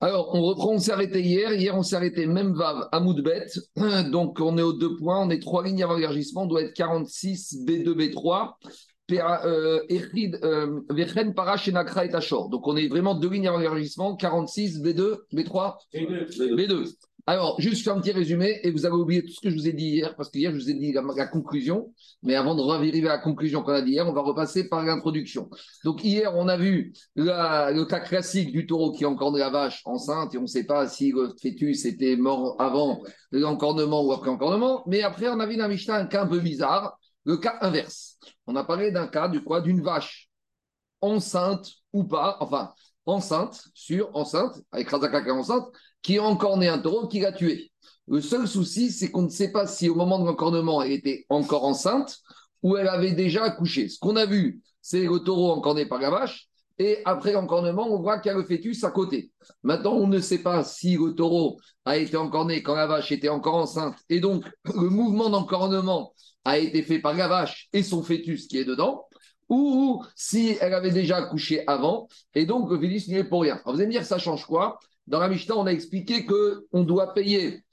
Alors, on reprend, on s'est arrêté hier. Hier, on s'est arrêté même Vav à Moudbet. Donc, on est aux deux points. On est trois lignes avant l'élargissement. On doit être 46, B2, B3. Echid, Vechen, Parash, Nakra et Tachor. Donc, on est vraiment deux lignes avant l'élargissement. 46, B2, B3, B2. Alors, juste un petit résumé, et vous avez oublié tout ce que je vous ai dit hier, parce que hier, je vous ai dit la, conclusion, mais avant de revenir à la conclusion qu'on a dit hier, on va repasser par l'introduction. Donc, hier, on a vu le cas classique du taureau qui encorne la vache enceinte, et on ne sait pas si le fœtus était mort avant l'encornement ou après l'encornement, mais après, on a vu dans Mishnah un cas un peu bizarre, le cas inverse. On a parlé d'un cas du quoi D'une vache enceinte ou pas, enfin, enceinte, sur enceinte, avec Razakaka enceinte, qui a encorné un taureau qui l'a tué. Le seul souci, c'est qu'on ne sait pas si au moment de l'encornement, elle était encore enceinte ou elle avait déjà accouché. Ce qu'on a vu, c'est le taureau encorné par la vache. Et après l'encornement, on voit qu'il y a le fœtus à côté. Maintenant, on ne sait pas si le taureau a été encorné quand la vache était encore enceinte. Et donc, le mouvement d'encornement a été fait par la vache et son fœtus qui est dedans. Ou si elle avait déjà accouché avant. Et donc, le fœtus n'y est pour rien. vous allez me dire, ça change quoi? Dans la Mishnah, on a expliqué qu'on doit payer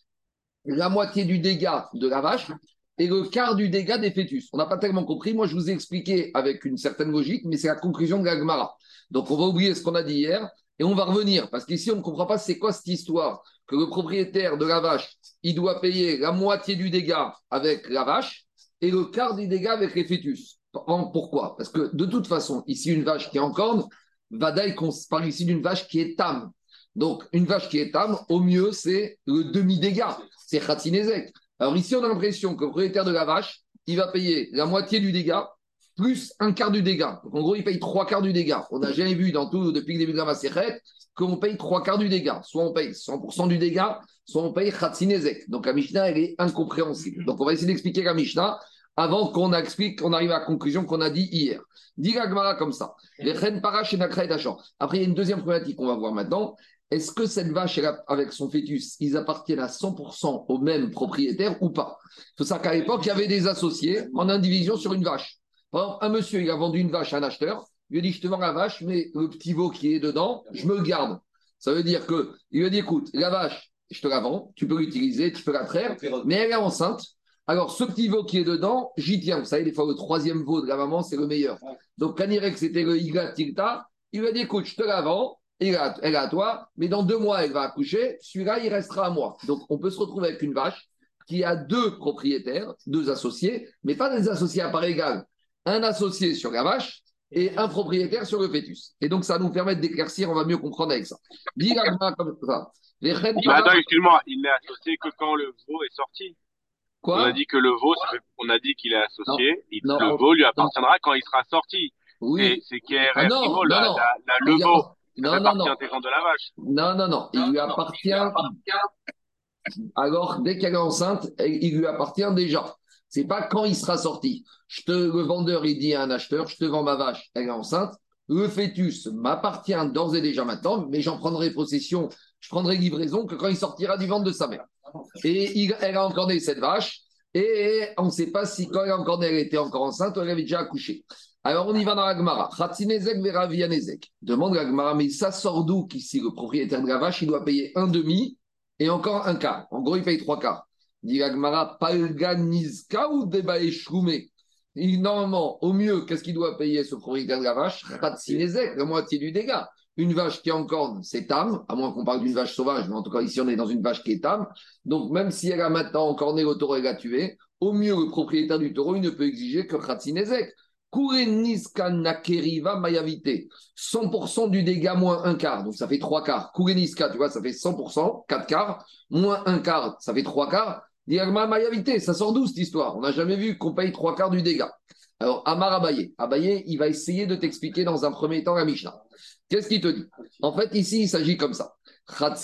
la moitié du dégât de la vache et le quart du dégât des fœtus. On n'a pas tellement compris. Moi, je vous ai expliqué avec une certaine logique, mais c'est la conclusion de l'Agmara. Donc, on va oublier ce qu'on a dit hier et on va revenir. Parce qu'ici, on ne comprend pas c'est quoi cette histoire. Que le propriétaire de la vache, il doit payer la moitié du dégât avec la vache et le quart du dégât avec les fœtus. Pourquoi? Parce que de toute façon, ici, une vache qui est en corne, Vadaï parle ici d'une vache qui est tam. Donc, une vache qui est âme, au mieux, c'est le demi-dégât. C'est Khatinezek. Alors ici, on a l'impression que le propriétaire de la vache, il va payer la moitié du dégât plus un quart du dégât. Donc, en gros, il paye trois quarts du dégât. On n'a jamais vu dans tout, depuis le début de la Maseret, qu'on paye trois quarts du dégât. Soit on paye 100% du dégât, soit on paye Khatinezek. Donc, la Mishnah, elle est incompréhensible. Donc, on va essayer d'expliquer la Mishnah avant qu'on explique, qu'on arrive à la conclusion qu'on a dit hier. Dit Gmara comme ça. Après, il y a une deuxième problématique qu'on va voir maintenant. Est-ce que cette vache, avec son fœtus, ils appartiennent à 100% au même propriétaire ou pas? Il faut savoir qu'à l'époque, il y avait des associés en indivision sur une vache. Par exemple, un monsieur, il a vendu une vache à un acheteur. Il lui a dit, je te vends la vache, mais le petit veau qui est dedans, je me le garde. Ça veut dire que il lui a dit, écoute, la vache, je te la vends, tu peux l'utiliser, tu peux la traire, mais elle est enceinte. Alors, ce petit veau qui est dedans, j'y tiens. Vous savez, des fois, le troisième veau de la maman, c'est le meilleur. Donc, quand que c'était le Iga Tilta, il lui a dit, écoute, je te la vends, elle est à toi, mais dans deux mois, elle va accoucher, celui-là, il restera à moi. Donc, on peut se retrouver avec une vache qui a deux propriétaires, deux associés, mais pas des associés à part égale. Un associé sur la vache et un propriétaire sur le fœtus. Et donc, ça nous permettre d'éclaircir, on va mieux comprendre avec ça. comme ça. excuse-moi, il n'est associé que quand le veau est sorti. Quoi? On a dit que le veau, on a dit qu'il est associé, le veau lui appartiendra quand il sera sorti. Oui. C'est qui ah non, la, le veau. Non, non, non. de la vache. Non, non, non. Il lui appartient. Alors, dès qu'elle est enceinte, il lui appartient déjà. C'est pas quand il sera sorti. Je te, le vendeur, il dit à un acheteur, je te vends ma vache, elle est enceinte. Le fœtus m'appartient d'ores et déjà maintenant, mais j'en prendrai possession, je prendrai livraison que quand il sortira du ventre de sa mère. Et elle a encore né cette vache, et on ne sait pas si quand elle a encore né, elle était encore enceinte ou elle avait déjà accouché. Alors on y va dans la Gemara. Demande la Gemara, mais ça sort d'où qu'ici le propriétaire de la vache, il doit payer un demi et encore un quart. En gros, il paye trois quarts. Dit la Gemara, palganizka ou debaeshrume Normalement, au mieux, qu'est-ce qu'il doit payer ce propriétaire de la vache? Khatsinezek, la moitié du dégât. Une vache qui est en corne, c'est tam, à moins qu'on parle d'une vache sauvage, mais en tout cas ici on est dans une vache qui est tam. Donc même si elle a maintenant encorné le taureau et l'a tué, au mieux le propriétaire du taureau, il ne peut exiger que Khatsinezek. Kureniska Nakeriva Mayavite. 100% du dégât moins un quart, donc ça fait trois quarts. Kureniska, tu vois, ça fait 100%, quatre quarts, moins un quart, ça fait trois quarts. Diagma Mayavite, ça sort d'où cette histoire? On n'a jamais vu qu'on paye trois quarts du dégât. Alors, Amar Abaye, Abaye, il va essayer de t'expliquer dans un premier temps la Mishnah. Qu'est-ce qu'il te dit? En fait, ici, il s'agit comme ça.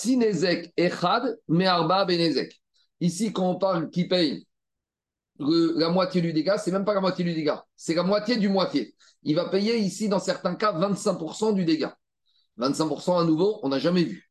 Nezek Echad Me'arba Benezek. Ici, quand on parle qui paye la moitié du dégât, c'est même pas la moitié du dégât, c'est la moitié du moitié. Il va payer ici, dans certains cas, 25% du dégât. 25% à nouveau, on n'a jamais vu.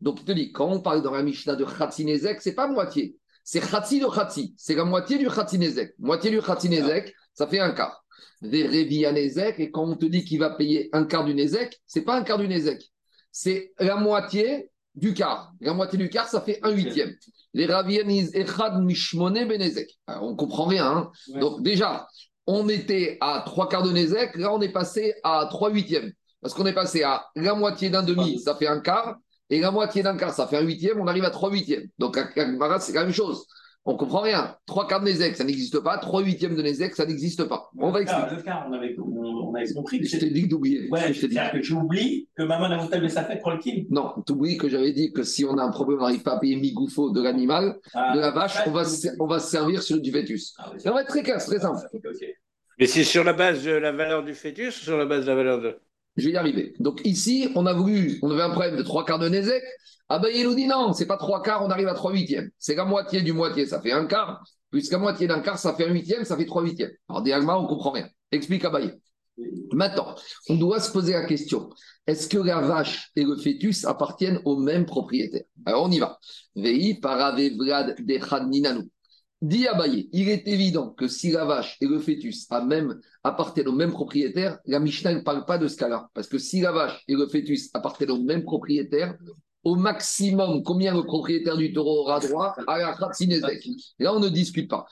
Donc, il te dit, quand on parle dans la Mishnah de Khatinezek, c'est pas moitié. C'est Khati de Khati. C'est la moitié du Khatinezek. Moitié du Khatinezek, ça fait un quart. Nezek, et quand on te dit qu'il va payer un quart du Nezek, c'est pas un quart du Nezek. C'est la moitié du quart. La moitié du quart, ça fait un huitième. Les Ravian Echad Mishmone Benezek. On comprend rien. Hein. Donc, déjà, on était à trois quarts de Nezek, là, on est passé à trois huitièmes. Parce qu'on est passé à la moitié d'un demi, ça fait un quart, et la moitié d'un quart, ça fait un huitième, on arrive à trois huitièmes. Donc, c'est la même chose. On comprend rien. Trois quarts de Nézek, ça n'existe pas. Trois huitièmes de Nézek, ça n'existe pas. On va expliquer. Le quart, on avait, on, avait compris. je t'ai dit d'oublier. Ouais, c'est-à-dire que tu oublies que maman a voulu ça fait le kill. Non, tu oublies que j'avais dit que si on a un problème, on n'arrive pas à payer mi-gouffo de l'animal, ah, de la vache, on va, on va se servir sur du fœtus. Ah, ça va être très clair, très simple. Mais c'est sur la base de la valeur du fœtus ou sur la base de la valeur de. Je vais y arriver. Donc ici, on a voulu, on avait un problème de trois quarts de Nézek. Ah nous dit non, c'est pas trois quarts, on arrive à trois huitièmes. C'est la moitié du moitié, ça fait un quart. Puisqu'à moitié d'un quart, ça fait un huitième, ça fait trois huitièmes. Alors, diagonal, on ne comprend rien. Explique à Baye. Maintenant, on doit se poser la question est-ce que la vache et le fœtus appartiennent au même propriétaire? Alors, on y va. Vei parave vlad ninanu. Dit Abaye, il est évident que si la vache et le fœtus appartiennent au même propriétaire, la Mishnah ne parle pas de ce cas-là. Parce que si la vache et le fœtus appartiennent au même propriétaire, au maximum, combien le propriétaire du taureau aura droit à la. Là, on ne discute pas.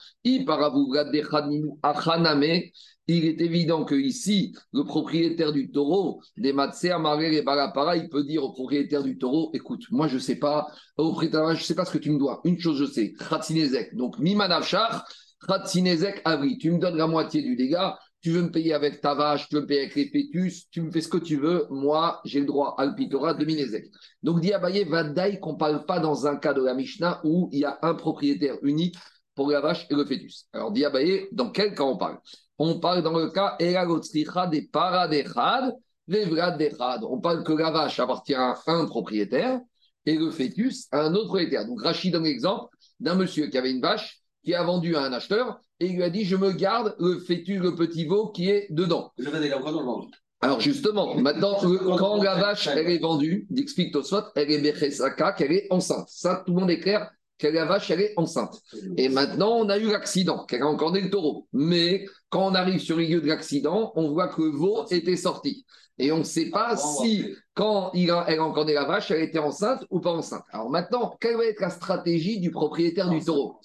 Il est évident que ici, le propriétaire du taureau, des Matsé, et Balapara, il peut dire au propriétaire du taureau écoute, moi, je sais pas, au propriétaire, je sais pas ce que tu me dois. Une chose, je sais, Khatsinezek. Donc, Mimanachar, Khatsinezek, Avri, tu me donnes la moitié du dégât tu veux me payer avec ta vache, tu veux me payer avec les pétus, tu me fais ce que tu veux, moi, j'ai le droit à pitora de Minezek. Donc, dit Abaye, Vadaï qu'on ne parle pas dans un cas de la Mishnah où il y a un propriétaire unique pour la vache et le fœtus. Alors, dit Abaye, dans quel cas on parle? On parle dans le cas des paradechad, dechad. On parle que la vache appartient à un propriétaire et le fœtus à un autre propriétaire. Donc, Rachid donne l'exemple d'un monsieur qui avait une vache qui a vendu à un acheteur et il lui a dit Je me garde le fœtus, le petit veau qui est dedans. Je vais dans le Alors justement, maintenant, quand la vache elle est vendue, d'explique Tosfot, elle est Bechesaka, qu'elle est enceinte. Ça, tout le monde est clair que la vache elle est enceinte. Et maintenant, on a eu l'accident, qu'elle a encore le taureau. Mais quand on arrive sur le lieu de l'accident, on voit que le veau était sorti. Et on ne sait pas si, quand il a, elle a encore la vache, elle était enceinte ou pas enceinte. Alors maintenant, quelle va être la stratégie du propriétaire du taureau?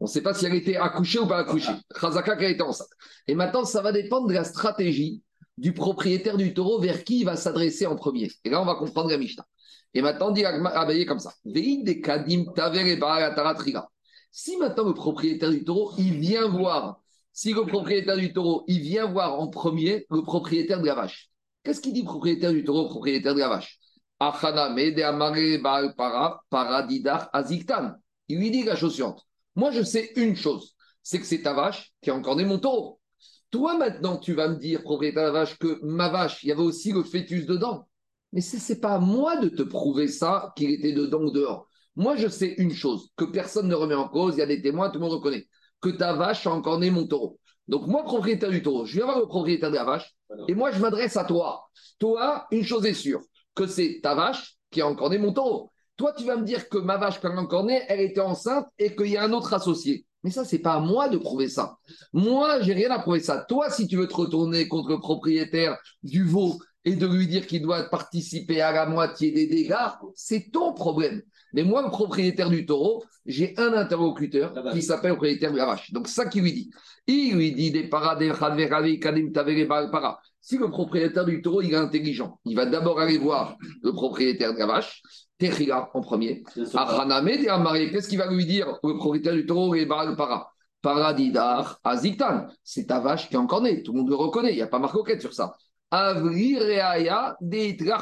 On ne sait pas si elle était accouchée ou pas accouchée. Khazaka a été enceinte. Et maintenant, ça va dépendre de la stratégie du propriétaire du taureau vers qui il va s'adresser en premier. Et là, on va comprendre la Mishnah. Et maintenant, dit Abaye comme ça. Si maintenant le propriétaire du taureau, il vient voir, si le propriétaire du taureau, il vient voir en premier le propriétaire de la vache. Qu'est-ce qu'il dit propriétaire du taureau, propriétaire de la vache? Il lui dit la chose. Moi, je sais une chose, c'est que c'est ta vache qui a encore né mon taureau. Toi, maintenant, tu vas me dire, propriétaire de la vache, que ma vache, il y avait aussi le fœtus dedans. Mais ce n'est pas à moi de te prouver ça, qu'il était dedans ou dehors. Moi, je sais une chose, que personne ne remet en cause, il y a des témoins, tout le monde reconnaît, que ta vache a encore né mon taureau. Donc, moi, propriétaire du taureau, je viens voir le propriétaire de la vache, et moi, je m'adresse à toi. Toi, une chose est sûre, que c'est ta vache qui a encore né mon taureau. Toi, tu vas me dire que ma vache, quand elle est encore née, elle était enceinte et qu'il y a un autre associé. Mais ça, c'est pas à moi de prouver ça. Moi, j'ai rien à prouver ça. Toi, si tu veux te retourner contre le propriétaire du veau et de lui dire qu'il doit participer à la moitié des dégâts, c'est ton problème. Mais moi, le propriétaire du taureau, j'ai un interlocuteur qui s'appelle le propriétaire de la vache. Donc, ça qui lui dit. Il lui dit des para, Si le propriétaire du taureau, il est intelligent, il va d'abord aller voir le propriétaire de la vache Techila en premier. Qu'est-ce qu'il va lui dire le propriétaire du taureau et Para Paradidar Aziktan. C'est ta vache qui est encore née. Tout le monde le reconnaît. Il n'y a pas marqué sur ça. Avri Reaya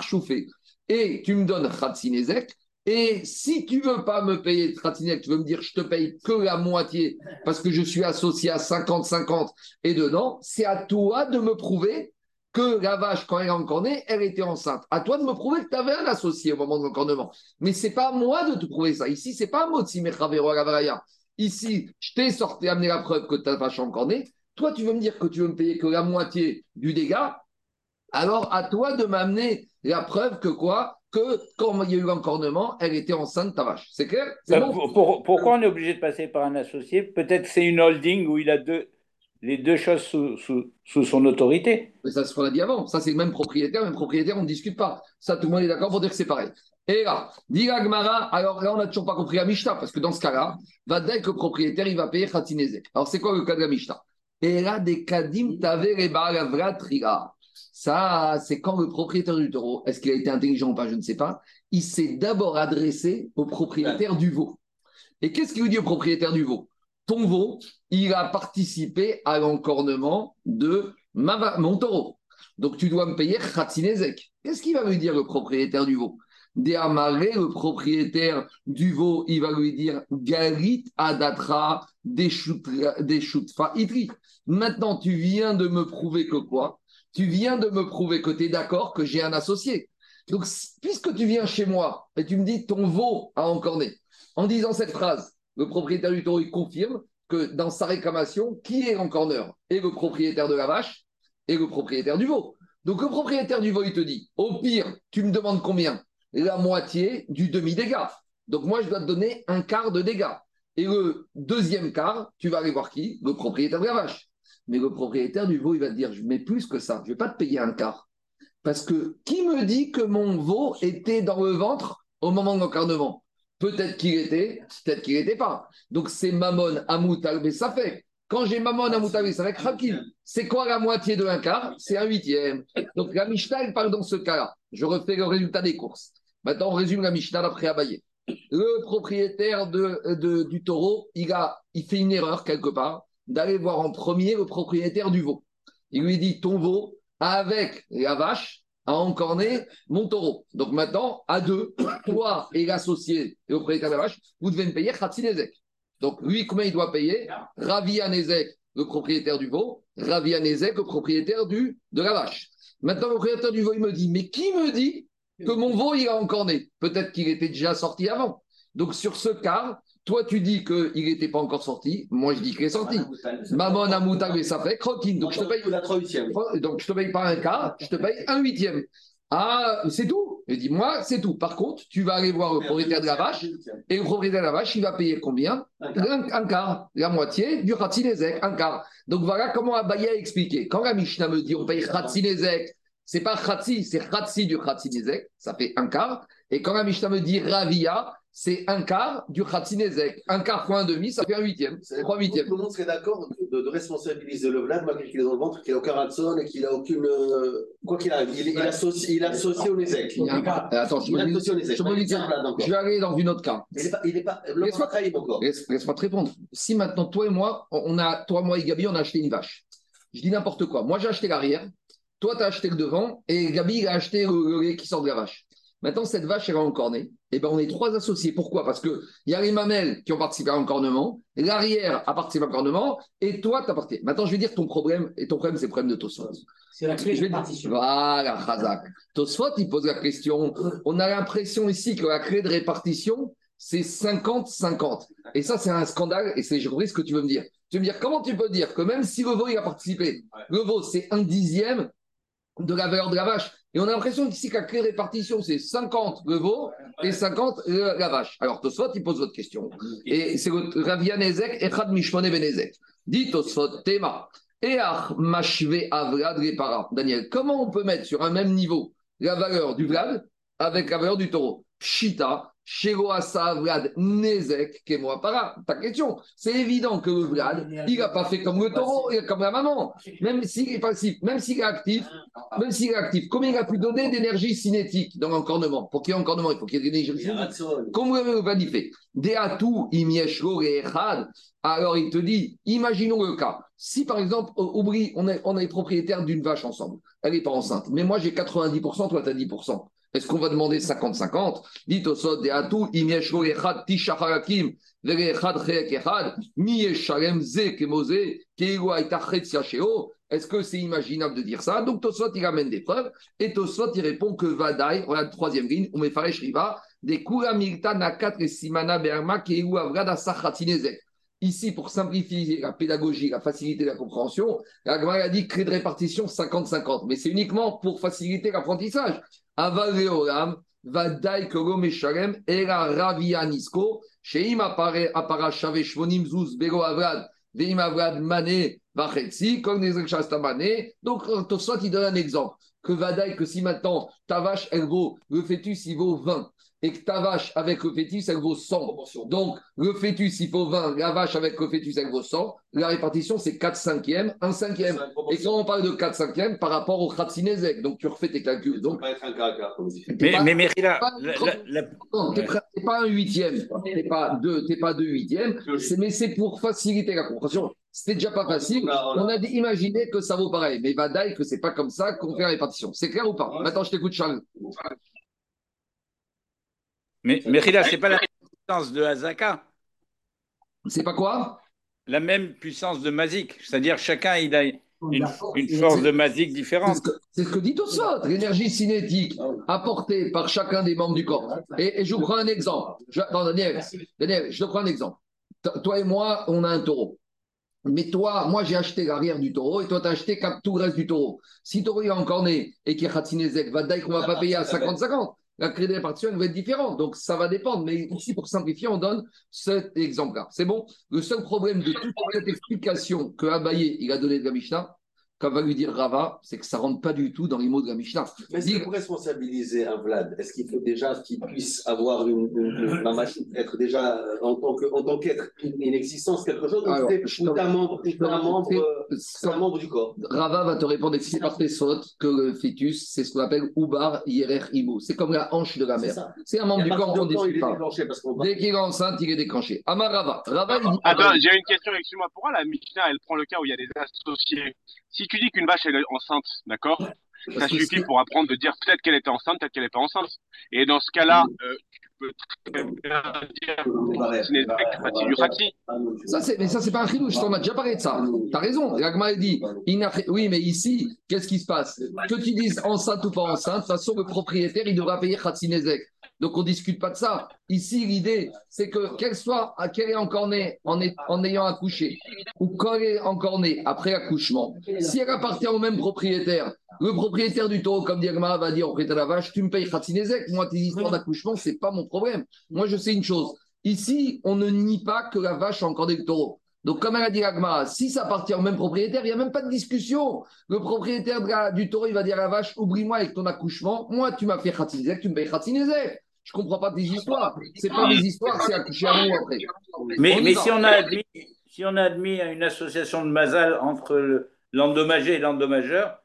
Choufé. Et tu me donnes Khatsinezek. Et si tu veux pas me payer Khatsinezek, tu veux me dire je te paye que la moitié parce que je suis associé à 50-50 et dedans, c'est à toi de me prouver que la vache, quand elle est encornée, elle était enceinte. À toi de me prouver que tu avais un associé au moment de l'encornement. Mais c'est pas à moi de te prouver ça. Ici, c'est pas un mot de Ici, je t'ai sorti, amené la preuve que ta vache est encornée. Toi, tu veux me dire que tu veux me payer que la moitié du dégât. Alors, à toi de m'amener la preuve que quoi? Que quand il y a eu l'encornement, elle était enceinte, ta vache. C'est clair? Euh, Pourquoi on est obligé de passer par un associé? Peut-être c'est une holding où il a deux, les deux choses sous, sous, son autorité. Mais ça, c'est ce qu'on a dit avant. Ça, c'est le même propriétaire, même propriétaire, on ne discute pas. Ça, tout le monde est d'accord pour dire que c'est pareil. Et là, dit alors là, on n'a toujours pas compris la Mishnah, parce que dans ce cas-là, va dire que le propriétaire, il va payer Khatinezek. Alors, c'est quoi le cas de la Mishnah? Et là, des Kadim Trira. Ça, c'est quand le propriétaire du taureau, est-ce qu'il a été intelligent ou pas, je ne sais pas, il s'est d'abord adressé au propriétaire du veau. Et qu'est-ce qu'il lui dit au propriétaire du veau? Ton veau, il a participé à l'encornement de mon taureau. Donc tu dois me payer Khatinezek. Qu'est-ce qu'il va lui dire le propriétaire du veau? Déamaré, le propriétaire du veau, il va lui dire Galit Adatra Deshutfa Itri. Maintenant, tu viens de me prouver que quoi? Tu viens de me prouver que tu es d'accord que j'ai un associé. Donc, puisque tu viens chez moi et tu me dis ton veau a encorné, en disant cette phrase, le propriétaire du taureau, il confirme que dans sa réclamation, qui est l'encorneur Et le propriétaire de la vache et le propriétaire du veau. Donc, le propriétaire du veau, il te dit au pire, tu me demandes combien? La moitié du demi-dégât. Donc moi, je dois te donner un quart de dégâts. Et le deuxième quart, tu vas aller voir qui? Le propriétaire de la vache. Mais le propriétaire du veau, il va te dire, je plus que ça, je ne vais pas te payer un quart. Parce que qui me dit que mon veau était dans le ventre au moment de l'encarnement? Peut-être qu'il était, peut-être qu'il n'était pas. Donc c'est Mammon, Amoutal, ça fait. Quand j'ai Mammon, Amoutal, ça fait. C'est quoi la moitié de un quart? C'est un huitième. Donc la Mishnah, parle dans ce cas-là. Je refais le résultat des courses. Maintenant, on résume la Mishnah d'après Abaye. Le propriétaire du taureau, il, a, il fait une erreur quelque part d'aller voir en premier le propriétaire du veau. Il lui dit Ton veau, avec la vache, a encorné mon taureau. Donc maintenant, à deux, toi et l'associé et le propriétaire de la vache, vous devez me payer Khatsinezek. Donc lui, combien il doit payer? Ravi Anezek, le propriétaire du veau, Ravi Anezek, le propriétaire du, de la vache. Maintenant, le propriétaire du veau, il me dit Mais qui me dit que mon veau, il a encore né. Peut-être qu'il était déjà sorti avant. Donc, sur ce cas, toi, tu dis qu'il n'était pas encore sorti. Moi, je dis qu'il est sorti. Maman a mais ça fait croquine. Donc, je te paye. Donc, je te paye pas un quart, je te paye un huitième. Ah, c'est tout. Je dis, moi, c'est tout. Par contre, tu vas aller voir le propriétaire de la vache. Et le propriétaire de la vache, il va payer combien? Un, quart. La moitié du Khatsinezek, un quart. Donc, voilà comment Abaye a expliqué. Quand la Mishnah me dit, on paye Khatsinezek c'est pas Khatsi, c'est Khatsi du Khatsi Nezek, ça fait un quart. Et quand la Mishnah me dit Ravia, c'est un quart du Khatsi Nezek. Un quart fois un demi, ça fait un huitième. Trois huitièmes. Tout le monde serait d'accord de, responsabiliser le Vlad, malgré qu'il est dans le ventre, qu'il n'a aucun ratson et qu'il n'a aucune. Euh, quoi qu'il arrive, il, il, associe, il associe au Nezek. Il Attends, je, me dis, je, vais aller dans une autre cas. Il n'est pas. Laisse-moi laisse, te répondre. Si maintenant, toi et moi, on a, toi, moi et Gabi, on a acheté une vache. Je dis n'importe quoi. Moi, j'ai acheté l'arrière. Toi, tu as acheté le devant et Gabi a acheté le, lait qui sort de la vache. Maintenant, cette vache, elle a encorné. Et eh ben, on est trois associés. Pourquoi? Parce qu'il y a les mamelles qui ont participé à l'encornement, l'arrière a participé à l'encornement, et toi, tu as participé. Maintenant, je vais dire ton problème, et ton problème, c'est le problème de Tosfot. C'est la clé de répartition. Voilà, Khazak. Tosfot, il pose la question. On a l'impression ici que la clé de répartition, c'est 50-50. Et ça, c'est un scandale, et c'est, je compris ce que tu veux me dire. Tu veux me dire, comment tu peux dire que même si le veau, il a participé, le veau, c'est un dixième, de la valeur de la vache. Et on a l'impression qu'ici, qu'à créer répartition, c'est 50 le veau et 50 la vache. Alors, Tosfot, il pose votre question. Et c'est Ravian Ezek et Chad Mishmone Ben Dit Tosfot, Tema. Each Mashve Avrad Repara. Daniel, comment on peut mettre sur un même niveau la valeur du Vlad avec la valeur du taureau? Pshita, Vlad Nezek, moi para. Ta question. C'est évident que le Vlad, il n'a pas fait comme le taureau, comme la maman. Même s'il est passif, même s'il est actif, même s'il est actif, combien il a pu donner d'énergie cinétique dans l'encornement Pour qu'il y ait encornement, il faut qu'il y ait de l'énergie cinétique. Comment le Vlad il fait? Alors il te dit, imaginons le cas. Si par exemple, Aubry, on est, on est propriétaire d'une vache ensemble, elle n'est pas enceinte, mais moi j'ai 90%, toi tu as 10%. Est-ce qu'on va demander 50-50 Dites au sod de Echad Tishacharakim, Verechad Echad, Ze. Est-ce que c'est imaginable de dire ça? Donc Tosot, il amène des preuves, et Tosot, il répond que Vadaï, regarde troisième ligne, on Faresh Riva, des Kura Milta Nakat et Simana Berma, Keigo Avrada Sachatinezek. Ici, pour simplifier la pédagogie, la faciliter la compréhension, la a dit créer de répartition 50-50, mais c'est uniquement pour faciliter l'apprentissage. Aval Leolam, Vadaï Koro Meshalem, Era Ravianisko, Sheim Apara Shave Shvonim Zuz Bego Avrad, Veim Avrad Mane Vachetsi, des Mané. Donc, soit il donne un exemple que Vadaï, que si maintenant ta vache, elle vaut, le fœtus, il vaut 20 et que ta vache avec le fœtus, elle vaut 100. Donc, le fœtus, il faut 20, la vache avec le fœtus, elle vaut 100. La répartition, c'est 4 cinquièmes, 1 cinquième. Et quand on parle de 4 cinquièmes, par rapport au Khatsinezek, donc tu refais tes calculs. Donc, pas être un caca, Mais, mais, mais là, t'es pas un huitième, t'es pas deux, t'es pas deux huitièmes, mais c'est pour faciliter la compréhension. C'était déjà pas facile. On a imaginé que ça vaut pareil, mais Vadaï, que c'est pas comme ça qu'on fait la répartition. C'est clair ou pas? Maintenant, je t'écoute, Charles. Mais, mais ce n'est pas la puissance de Azaka. C'est pas quoi? La même puissance de Mazik. C'est-à-dire chacun, il a une, force de Mazik différente. C'est ce que, dit tout ça. L'énergie cinétique apportée par chacun des membres du corps. Et, je vous prends un exemple. Je, Daniel, Daniel, je te prends un exemple. Toi et moi, on a un taureau. Mais toi, moi, j'ai acheté l'arrière du taureau et toi, tu as acheté tout le reste du taureau. Si le taureau est encore né et qu'il est va dire qu'on ne va pas payer à 50-50 la crédit répartition va être différente. Donc, ça va dépendre. Mais ici, pour simplifier, on donne cet exemple-là. C'est bon? Le seul problème de toute cette explication que Abaye il a donné de la Mishnah, comme va lui dire Rava, c'est que ça ne rentre pas du tout dans les mots de la Mishnah. Mais est-ce pour responsabiliser un Vlad, est-ce qu'il faut déjà qu'il puisse avoir une, une, machine, être déjà euh, en tant, que, en tant qu'être une existence, quelque chose, Alors, ou un membre, un membre, euh, un membre du corps? Rava va te répondre ici par tes sautes que le fœtus, c'est ce qu'on appelle Ubar Yerer Imo. C'est comme la hanche de la mère. C'est un membre du corps, on ne discute pas. Dès qu'il est enceinte, il est déclenché. Amar Rava. Rava dit, Attends, j'ai une question, excuse-moi. Pourquoi la Mishnah, elle prend le cas où il y a des associés si tu dis qu'une vache est enceinte, d'accord Ça suffit pour apprendre de dire peut-être qu'elle était enceinte, peut-être qu'elle n'est pas enceinte. Et dans ce cas-là, euh, tu peux très bien dire Ça, c'est, mais ça, c'est pas un je t'en ai déjà parlé de ça. Tu as raison. L'agma dit oui, mais ici, qu'est-ce qui se passe? Que tu dises enceinte ou pas enceinte, de toute façon, le propriétaire, il devra payer Khatsinezek. Donc on ne discute pas de ça. Ici, l'idée, c'est que qu'elle soit, qu'elle est encore née en, en, ayant accouché, ou qu'elle est encore née après accouchement, si elle appartient au même propriétaire, le propriétaire du taureau, comme Diagma va dire au prêt à la vache, tu me payes Khatinezek, moi tes histoires d'accouchement, c'est pas mon problème. Moi je sais une chose. Ici, on ne nie pas que la vache a encore des taureaux. Donc, comme elle a dit Agma, si ça appartient au même propriétaire, il n'y a même pas de discussion. Le propriétaire du taureau, il va dire à la vache, oublie-moi avec ton accouchement. Moi, tu m'as fait Khatinezek, tu me payes Khatinezek. Je ne comprends pas tes histoires. Ce pas des histoires, c'est accoucher à nous après. Mais, mais si, on a admis, si on a admis une association de Mazal entre l'endommagé et l'endommageur,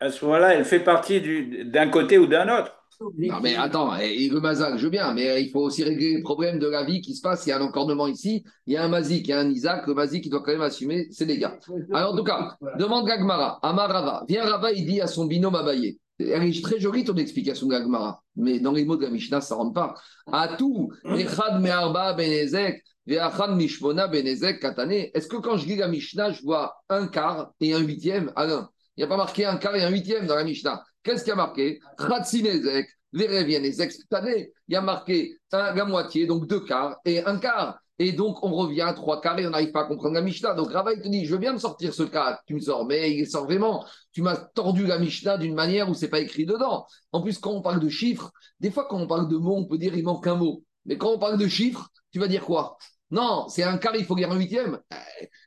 à ce moment-là, elle fait partie d'un côté ou d'un autre. Non, mais attends, le Mazal, je veux bien, mais il faut aussi régler les problèmes de la vie qui se passe. Il y a un encornement ici, il y a un Mazik, il y a un Isaac. Le Mazik, il doit quand même assumer ses dégâts. Alors, en tout cas, demande Gagmara, Amarava. Viens Rava, il dit à son binôme Abaye elle est très jolie ton explication de l'Agmara, mais dans les mots de la Mishnah, ça ne rentre pas. À tout, Echad Me'arba Benezek, Mishmona Benezek Katane. Est-ce que quand je lis la Mishnah, je vois un quart et un huitième? Alain, il n'y a pas marqué un quart et un huitième dans la Mishnah. Qu'est-ce qu'il y a marqué? Katane. Il y a marqué la moitié, donc deux quarts et un quart. Et donc, on revient à trois quarts et on n'arrive pas à comprendre la Mishnah. Donc, Rava, te dit, je veux bien sortir ce cas, tu me sors, mais il sort vraiment. Tu m'as tordu la Mishnah d'une manière où c'est pas écrit dedans. En plus, quand on parle de chiffres, des fois, quand on parle de mots, on peut dire il manque un mot. Mais quand on parle de chiffres, tu vas dire quoi? Non, c'est un quart, il faut dire un huitième.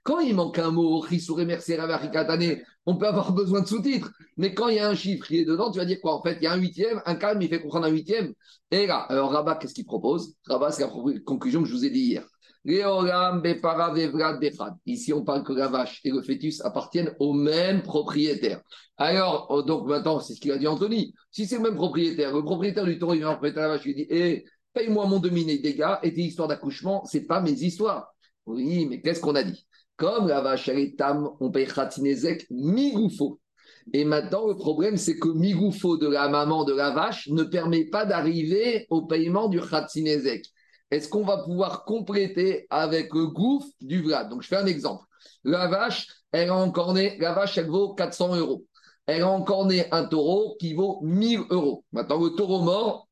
Quand il manque un mot, on peut avoir besoin de sous-titres. Mais quand il y a un chiffre qui est dedans, tu vas dire quoi? En fait, il y a un huitième, un quart, il fait comprendre un huitième. Et là, alors Rabat, qu'est-ce qu'il propose? Rabat, c'est la conclusion que je vous ai dit hier. Ici, on parle que la vache et le fœtus appartiennent au même propriétaire. Alors, oh, donc maintenant, c'est ce qu'il a dit Anthony. Si c'est le même propriétaire, le propriétaire du taureau, il vient prêter la vache, il dit eh, paye-moi mon demi dégâts et tes histoires d'accouchement, c'est pas mes histoires. Oui, mais qu'est-ce qu'on a dit? Comme la vache, elle est tam, on paye Khatinezek migoufo. Et maintenant, le problème, c'est que migoufo de la maman de la vache ne permet pas d'arriver au paiement du Khatinezek est-ce qu'on va pouvoir compléter avec le gouffre du Vlad? Donc, je fais un exemple. La vache, elle a encore né, la vache, elle vaut 400 euros. Elle a encore né un taureau qui vaut 1000 euros. Maintenant, le taureau mort,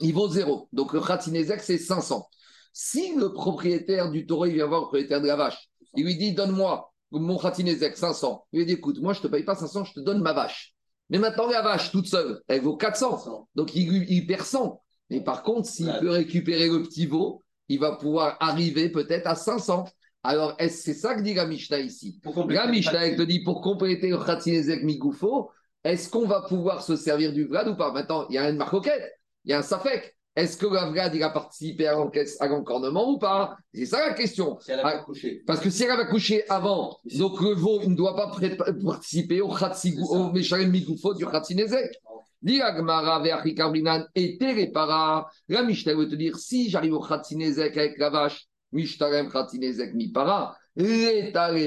il vaut zéro. Donc, le Khatinezek, c'est 500. Si le propriétaire du taureau, il vient voir le propriétaire de la vache, il lui dit Donne-moi mon Khatinezek, 500. Il lui dit Écoute, moi, je ne te paye pas 500, je te donne ma vache. Mais maintenant, la vache, toute seule, elle vaut 400. Donc, il, il perd 100. Mais par contre, s'il peut récupérer le petit veau, il va pouvoir arriver peut-être à 500. Alors, c'est ça que dit la Mishnah ici? La Mishnah, elle te dit pour compléter le Khatsinezek Migoufo, est-ce qu'on va pouvoir se servir du Vlad ou pas? Maintenant, il y a une marcoquette, il y a un Safek. Est-ce que la Vlad, il a participé à l'encornement ou pas? C'est ça la question. Si elle a couché. Parce que si elle a couché avant, donc le veau ne doit pas participer au au Meshalem Migoufo du Khatsinezek. Et. La Mishnah veut te dire si j'arrive au Khatsinezek avec la vache, Mishtarem Khatsinezek Mipara,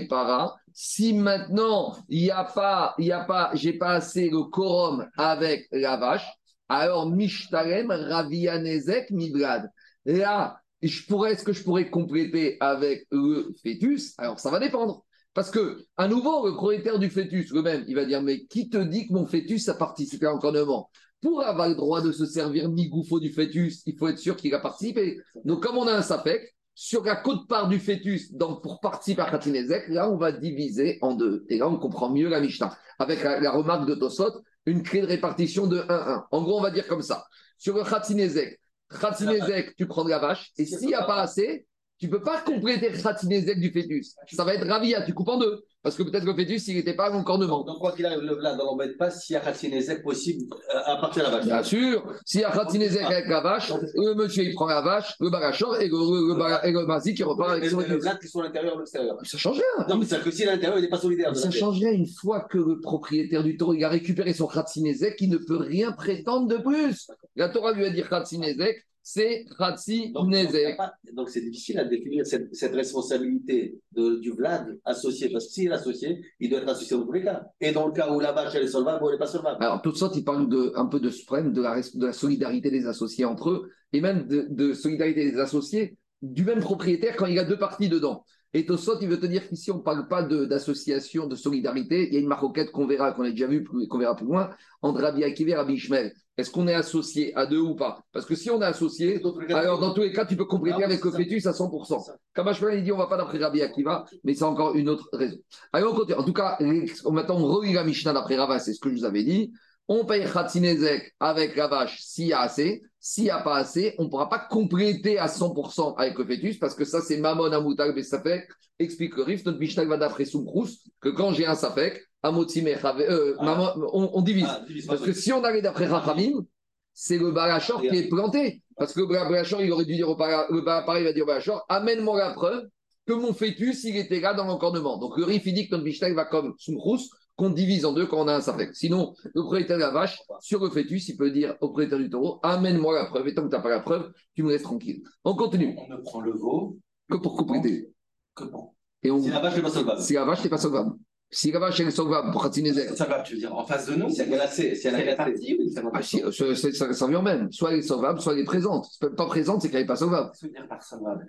para. Si maintenant il n'y a pas, il y a pas, j'ai pas assez le quorum avec la vache, alors Mishtarem Ravianezek Mivrad. Là, je pourrais, est-ce que je pourrais compléter avec le fœtus? Alors ça va dépendre. Parce que, à nouveau, le propriétaire du fœtus, le même, il va dire Mais qui te dit que mon fœtus a participé à l'encornement Pour avoir le droit de se servir mi-gouffo du fœtus, il faut être sûr qu'il a participé. Donc, comme on a un sapec, sur la côte-part du fœtus, donc pour participer à Khatinezek, là, on va diviser en deux. Et là, on comprend mieux la Mishnah. Avec la, remarque de Tosot, une clé de répartition de 1-1. En gros, on va dire comme ça. Sur le Khatinezek, Khatinezek, tu prends de la vache, et s'il n'y a pas assez, tu ne peux pas compléter Khatinezek du fœtus. Ça va être ravia, tu coupes en deux. Parce que peut-être que le fœtus, il n'était pas à l'encornement. Donc, quoi qu'il arrive, le vlad, on l'embête pas s'il y a Khatinezek possible euh, à partir de la vache. Bien sûr. S'il y a Khatinezek avec la vache, le monsieur, il prend la vache, le barachor et le, le, le, qui repart avec son Le vlad qui sont à l'intérieur ou à l'extérieur. Ça change rien. Non, mais c'est que si à l'intérieur, il n'est pas solidaire. Ça change rien une fois que le propriétaire du taureau, il a récupéré son Khatinezek, il ne peut rien prétendre de plus. La Torah lui a dit Khatinezek, c'est Khatsi Nezek. Donc c'est difficile à définir cette, cette responsabilité de, du Vlad associé, parce que s'il est associé, il doit être associé dans tous les cas. Et dans le cas où la vache elle est solvable ou elle n'est pas solvable. Alors, toute sorte, il parle de, un peu de suprême, de la, de la solidarité des associés entre eux, et même de, de solidarité des associés du même propriétaire quand il y a deux parties dedans. Et Tosot, il veut te dire qu'ici, on ne parle pas d'association, de, solidarité. Il y a une maroquette qu'on verra, qu'on a déjà vue, qu'on verra plus loin, entre Rabbi Akiva et Rabbi Ishmael. Est-ce qu'on est associé à deux ou pas? Parce que si on est associé, alors dans tous les cas, tu peux compléter avec le fœtus à 100%. Kamash il dit on ne va pas d'après Rabbi Akiva, mais c'est encore une autre raison. Alors, En tout cas, maintenant, on relit la Mishnah d'après Rava, c'est ce que je vous avais dit. On paye Khatsinezek avec la vache s'il y a assez. S'il n'y a pas assez, on ne pourra pas compléter à 100% avec le fœtus parce que ça, c'est Mamon Amoutal Besafek. Explique le Rif. Notre Mishnah va d'après Soumkrous que quand j'ai un Safek, euh, ah. on, on, divise. Ah, parce que si on allait d'après Rachamim, c'est le Balachor qui est planté. Parce que le Balachor, il aurait dû dire au le pareil, il va dire au Balachor amène-moi la preuve que mon fœtus, il était là dans l'encornement. Donc le Rif, il dit que notre Mishnah va comme Soumkrous qu'on divise en deux quand on a un safek. Sinon, le propriétaire de la vache, sur le fœtus, il peut dire au propriétaire du taureau Amène-moi la preuve. Et tant que tu n'as pas la preuve, tu me laisses tranquille. On continue. On ne prend le veau que pour compléter. Que bon. Et on... Si la vache n'est pas solvable. Si la vache n'est pas solvable. Si la vache est solvable pour Khatinezek. Solvable, tu veux dire en face de nous Si elle a assez, si elle a partie, ah, si, ça, ça vient même. Soit elle est solvable, soit elle est présente. Pas présente, c'est qu'elle n'est pas solvable.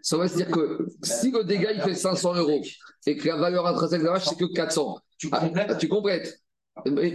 Ça veut dire que si le dégât il fait 500 euros et que la valeur intrinsèque de la vache c'est que 400, tu complètes. Ah, tu complètes. Mais,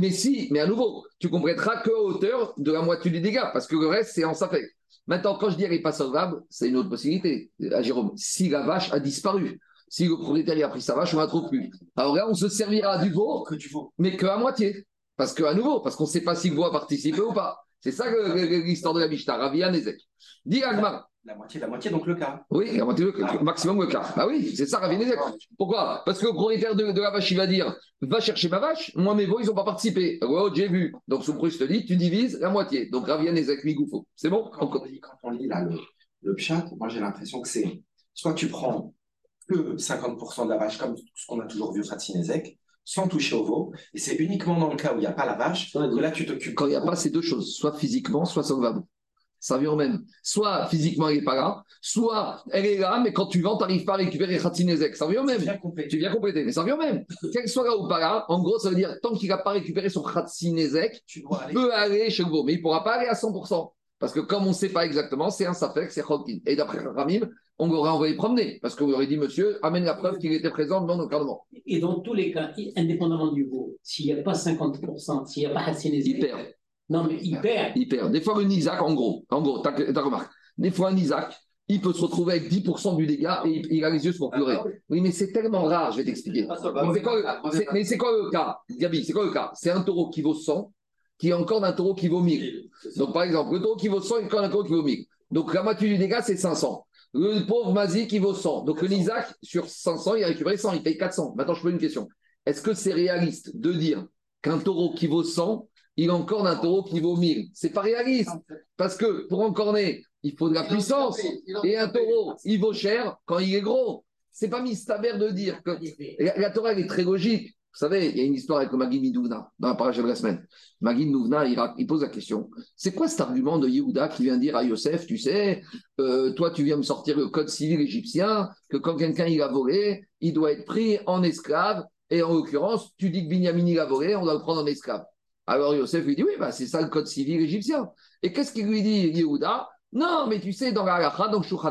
mais, si, mais à nouveau, tu complèteras que à hauteur de la moitié des dégâts, parce que le reste, c'est en safek. Maintenant, quand je dis qu'elle n'est pas solvable, c'est une autre possibilité, à Jérôme. Si la vache a disparu, si le propriétaire a pris sa vache, on ne la trouve plus. Alors là, on se servira du veau, que mais qu'à moitié. Parce qu'à nouveau, parce qu'on ne sait pas si le veau a participé ou pas. C'est ça l'histoire de la Mishnah, Ravia Nezek. Dis Agmar. La moitié, la moitié, donc le quart. Oui, la moitié, le maximum le quart. Ah oui, c'est ça, Ravi Nezek. Pourquoi? Parce que le propriétaire de, la vache, il va dire va chercher ma vache, moi mes veaux, ils n'ont pas participé. Oh, j'ai vu. Donc, son te dit tu divises la moitié. Donc, Ravi Nezek, Migoufo. C'est bon? Quand on, lit, quand on lit là le, le chat, moi j'ai l'impression que c'est soit tu prends que 50% de la vache, comme ce qu'on a toujours vu au Nezek, sans toucher au veau. Et c'est uniquement dans le cas où il n'y a pas la vache que là, tu t'occupes. Quand il n'y a pas ces deux choses, soit physiquement, soit sauvable. Ça vient au même. Soit physiquement, elle n'est pas là, soit elle est là, mais quand tu vends, tu n'arrives pas à récupérer Khatinezek. Ça vient au même. Tu viens compléter, mais ça vient au même. Qu'elle soit là ou pas là, en gros, ça veut dire tant qu'il n'a pas récupéré son Khatinezek, tu peux aller chez le veau, mais il ne pourra pas aller à 100%. Parce que comme on ne sait pas exactement, c'est un Safek, c'est Khatin. Et d'après Ramim, on l'aurait envoyé promener, parce qu'on aurait dit, monsieur, amène la preuve qu'il était présent dans l'encadrement. Et dans tous les cas, indépendamment du veau, s'il n'y a pas 50%, s'il n'y a pas Hatsinésie, il perd. Non, mais il perd. Il perd. Des fois, un Isaac, en gros, en gros, t'as as remarqué, des fois, un Isaac, il peut se retrouver avec 10% du dégât et il, a les yeux pour pleurer. Oui, mais c'est tellement rare, je vais t'expliquer. Mais c'est quoi le cas, Gabi C'est quoi le cas? C'est un taureau qui vaut 100, qui est encore d'un taureau qui vaut 1000. Donc, par exemple, le taureau qui vaut 100 est encore un taureau qui vaut 1000. Donc, la moitié du dégât, c'est 500. Le pauvre Mazik, il vaut 100. Donc, le Isaac, sur 500, il a récupéré 100, il paye 400. Maintenant, je pose une question. Est-ce que c'est réaliste de dire qu'un taureau qui vaut 100, il encorne un taureau qui vaut 1000 C'est pas réaliste. Parce que pour encorner, il faut de la puissance. Et un taureau, il vaut cher quand il est gros. C'est pas mistaber de dire que la, Torah est très logique. Vous savez, il y a une histoire avec Magin Nouvna dans la parage de la semaine. Nouvna, il, pose la question c'est quoi cet argument de Yehuda qui vient dire à Yosef Tu sais, euh, toi, tu viens me sortir le code civil égyptien, que quand quelqu'un il a volé, il doit être pris en esclave. Et en l'occurrence, tu dis que Binyamin il a volé, on doit le prendre en esclave. Alors Yosef lui dit Oui, bah, c'est ça le code civil égyptien. Et qu'est-ce qu'il lui dit, Yehuda? Non, mais tu sais, dans la Halacha, dans Shulchan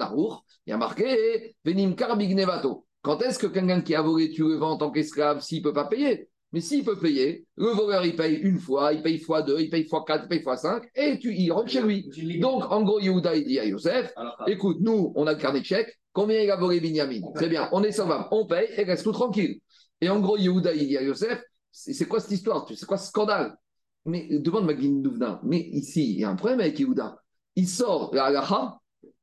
il y a marqué Venim Karbignevato. Quand est-ce que quelqu'un qui a volé, tu le vends en tant qu'esclave s'il ne peut pas payer? Mais s'il peut payer, le voleur, il paye une fois, il paye fois deux, il paye fois quatre, il paye fois cinq, et tu, il rentre chez lui. Donc, en gros, Yehuda, il dit à Yosef Écoute, nous, on a le carnet de chèques, combien il a volé Binyamin? C'est bien, on est sauvable, on paye et reste tout tranquille. Et en gros, Yehuda, il dit à Yosef C'est quoi cette histoire? C'est quoi ce scandale? Mais demande Magin Douvna. Mais ici, il y a un problème avec Yehuda. Il sort la halacha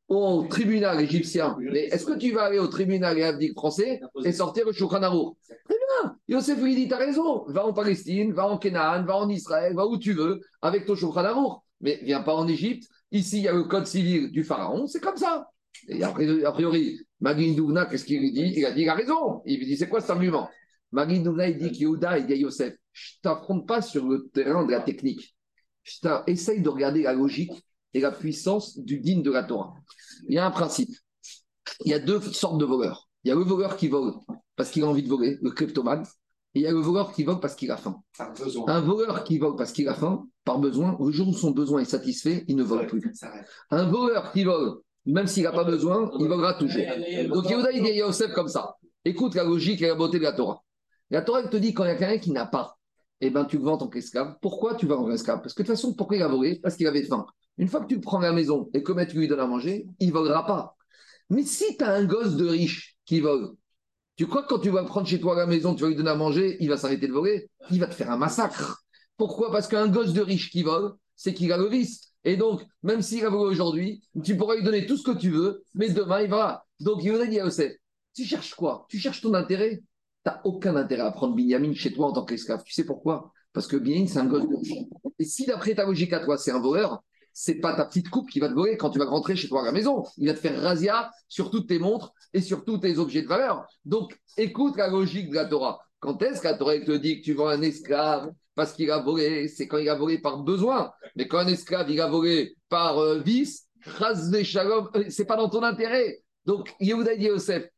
au tribunal égyptien. Mais est-ce que tu vas aller au tribunal français et sortir le Shulchan Très bien. Yosef lui dit, t'as raison. Va en Palestine, va en Canaan, va en Israël, va où tu veux avec ton Shulchan Mais viens pas en Égypte. Ici, il y a le code civil du pharaon. C'est comme ça. Et a priori, Magin qu'est-ce qu'il lui dit? Il a dit, il a raison. Il lui dit, c'est quoi cet argument? Magin Douvna, il dit qu'Yehuda, il dit Yosef, je t'affronte pas sur le terrain de la technique. Je essaye de regarder la logique et la puissance du digne de la Torah. Il y a un principe. Il y a deux sortes de voleurs. Il y a le voleur qui vole parce qu'il a envie de voler, le kleptomane, et il y a le voleur qui vole parce qu'il a faim. Un voleur qui vole parce qu'il a faim, par besoin, le jour où son besoin est satisfait, il ne vole plus. Un voleur qui vole, même s'il n'a pas besoin, il volera toujours. Donc Yehuda, il dit a Yosef comme ça. Écoute la logique et la beauté de la Torah. La Torah, elle te dit quand il y a quelqu'un qui n'a pas, eh ben, tu le vends en tant qu'esclave. Pourquoi tu vas en esclave Parce que de toute façon, pourquoi il a volé? Parce qu'il avait faim. Une fois que tu prends la maison et que tu lui donnes à manger, il volera pas. Mais si tu as un gosse de riche qui vole, tu crois que quand tu vas prendre chez toi la maison, tu vas lui donner à manger, il va s'arrêter de voler Il va te faire un massacre. Pourquoi? Parce qu'un gosse de riche qui vole, c'est qu'il a le vice. Et donc, même s'il a volé aujourd'hui, tu pourras lui donner tout ce que tu veux, mais demain, il va. Donc, il a dit à Yosef, tu cherches quoi? Tu cherches ton intérêt? Tu n'as aucun intérêt à prendre Binyamin chez toi en tant qu'esclave. Tu sais pourquoi? Parce que Binyamin, c'est un gosse de riche. Et si d'après ta logique à toi, c'est un voleur, c'est pas ta petite coupe qui va te voler quand tu vas rentrer chez toi à la maison. Il va te faire razzia sur toutes tes montres et sur tous tes objets de valeur. Donc, écoute la logique de la Torah. Quand est-ce que la Torah te dit que tu vends un esclave parce qu'il a volé? C'est quand il a volé par besoin. Mais quand un esclave, il a volé par euh, vice, shalom, euh, c'est pas dans ton intérêt. Donc, Yehuda Yosef,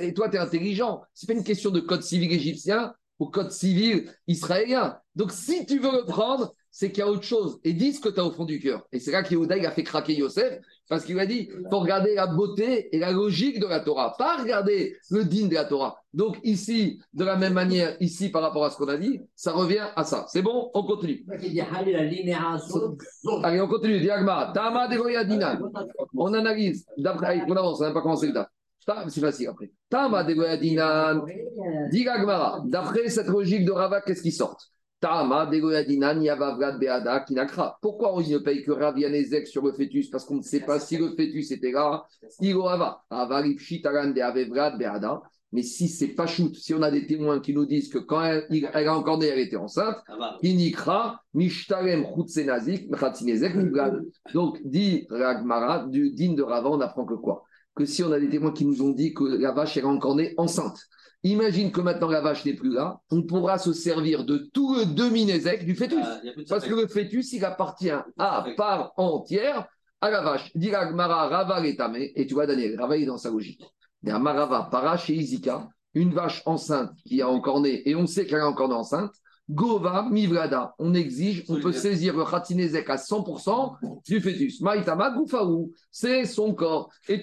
et toi, tu es intelligent. C'est pas une question de code civil égyptien ou code civil israélien. Donc, si tu veux le prendre, c'est qu'il y a autre chose. Et dis ce que tu as au fond du cœur. Et c'est là qu'Yehuda a fait craquer Yosef, parce qu'il a dit faut regarder la beauté et la logique de la Torah, pas regarder le digne de la Torah. Donc ici, de la même manière, ici par rapport à ce qu'on a dit, ça revient à ça. C'est bon? On continue. Allez, on continue. Diagma, Tama On analyse. D'après, on avance, on n'a pas commencé le C'est facile après. Tama. D'après cette logique de Rava, qu'est-ce qui sort? Pourquoi on ne paye que Rav sur le fœtus? Parce qu'on ne sait pas si le fœtus était là. Beada. Mais si c'est pas shoot, si on a des témoins qui nous disent que quand elle, elle a encore né, elle était enceinte, Inikra, Mishtarem, Donc, dit Ragmara, du digne de Rava, on apprend que quoi? Que si on a des témoins qui nous ont dit que la vache est encore née enceinte. Imagine que maintenant la vache n'est plus là, on pourra se servir de tout le demi-nézek du fœtus. Ah, parce que le fœtus, il appartient à part entière à la vache. Diragmara Rava et tu vois Daniel, Rava est dans sa logique. Marava para chez Izika, une vache enceinte qui a encore né, et on sait qu'elle est encore née enceinte, Gova Mivrada. On exige, on peut saisir le Khatinezek à 100% du fœtus. Maïtama Goufaou, c'est son corps. Et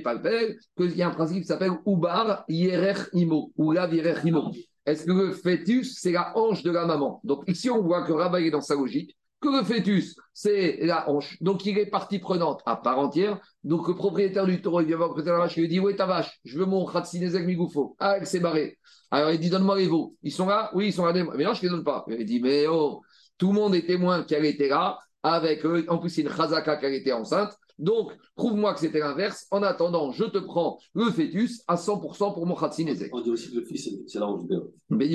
Palpel, qu'il y a un principe qui s'appelle Ubar Yerech Imo, ou la Yerech Imo. Est-ce que le fœtus, c'est la hanche de la maman? Donc ici, on voit que Rabba est dans sa logique que le fœtus, c'est la hanche. Donc, il est partie prenante à part entière. Donc, le propriétaire du taureau, il vient voir le propriétaire de la vache, il lui dit Où est ta vache? Je veux mon Khatsinezek Migoufo. Ah, elle s'est barrée. Alors, il dit Donne-moi les veaux. Ils sont là? Oui, ils sont là. Mais non, je ne les donne pas. Il dit Mais oh, tout le monde est témoin qu'elle était là, avec eux. En plus, c'est une Khazaka qu'elle était enceinte. Donc, prouve-moi que c'était l'inverse. En attendant, je te prends le fœtus à 100% pour mon Khatsinezek. On dit aussi que le fils, c'est là où je Mais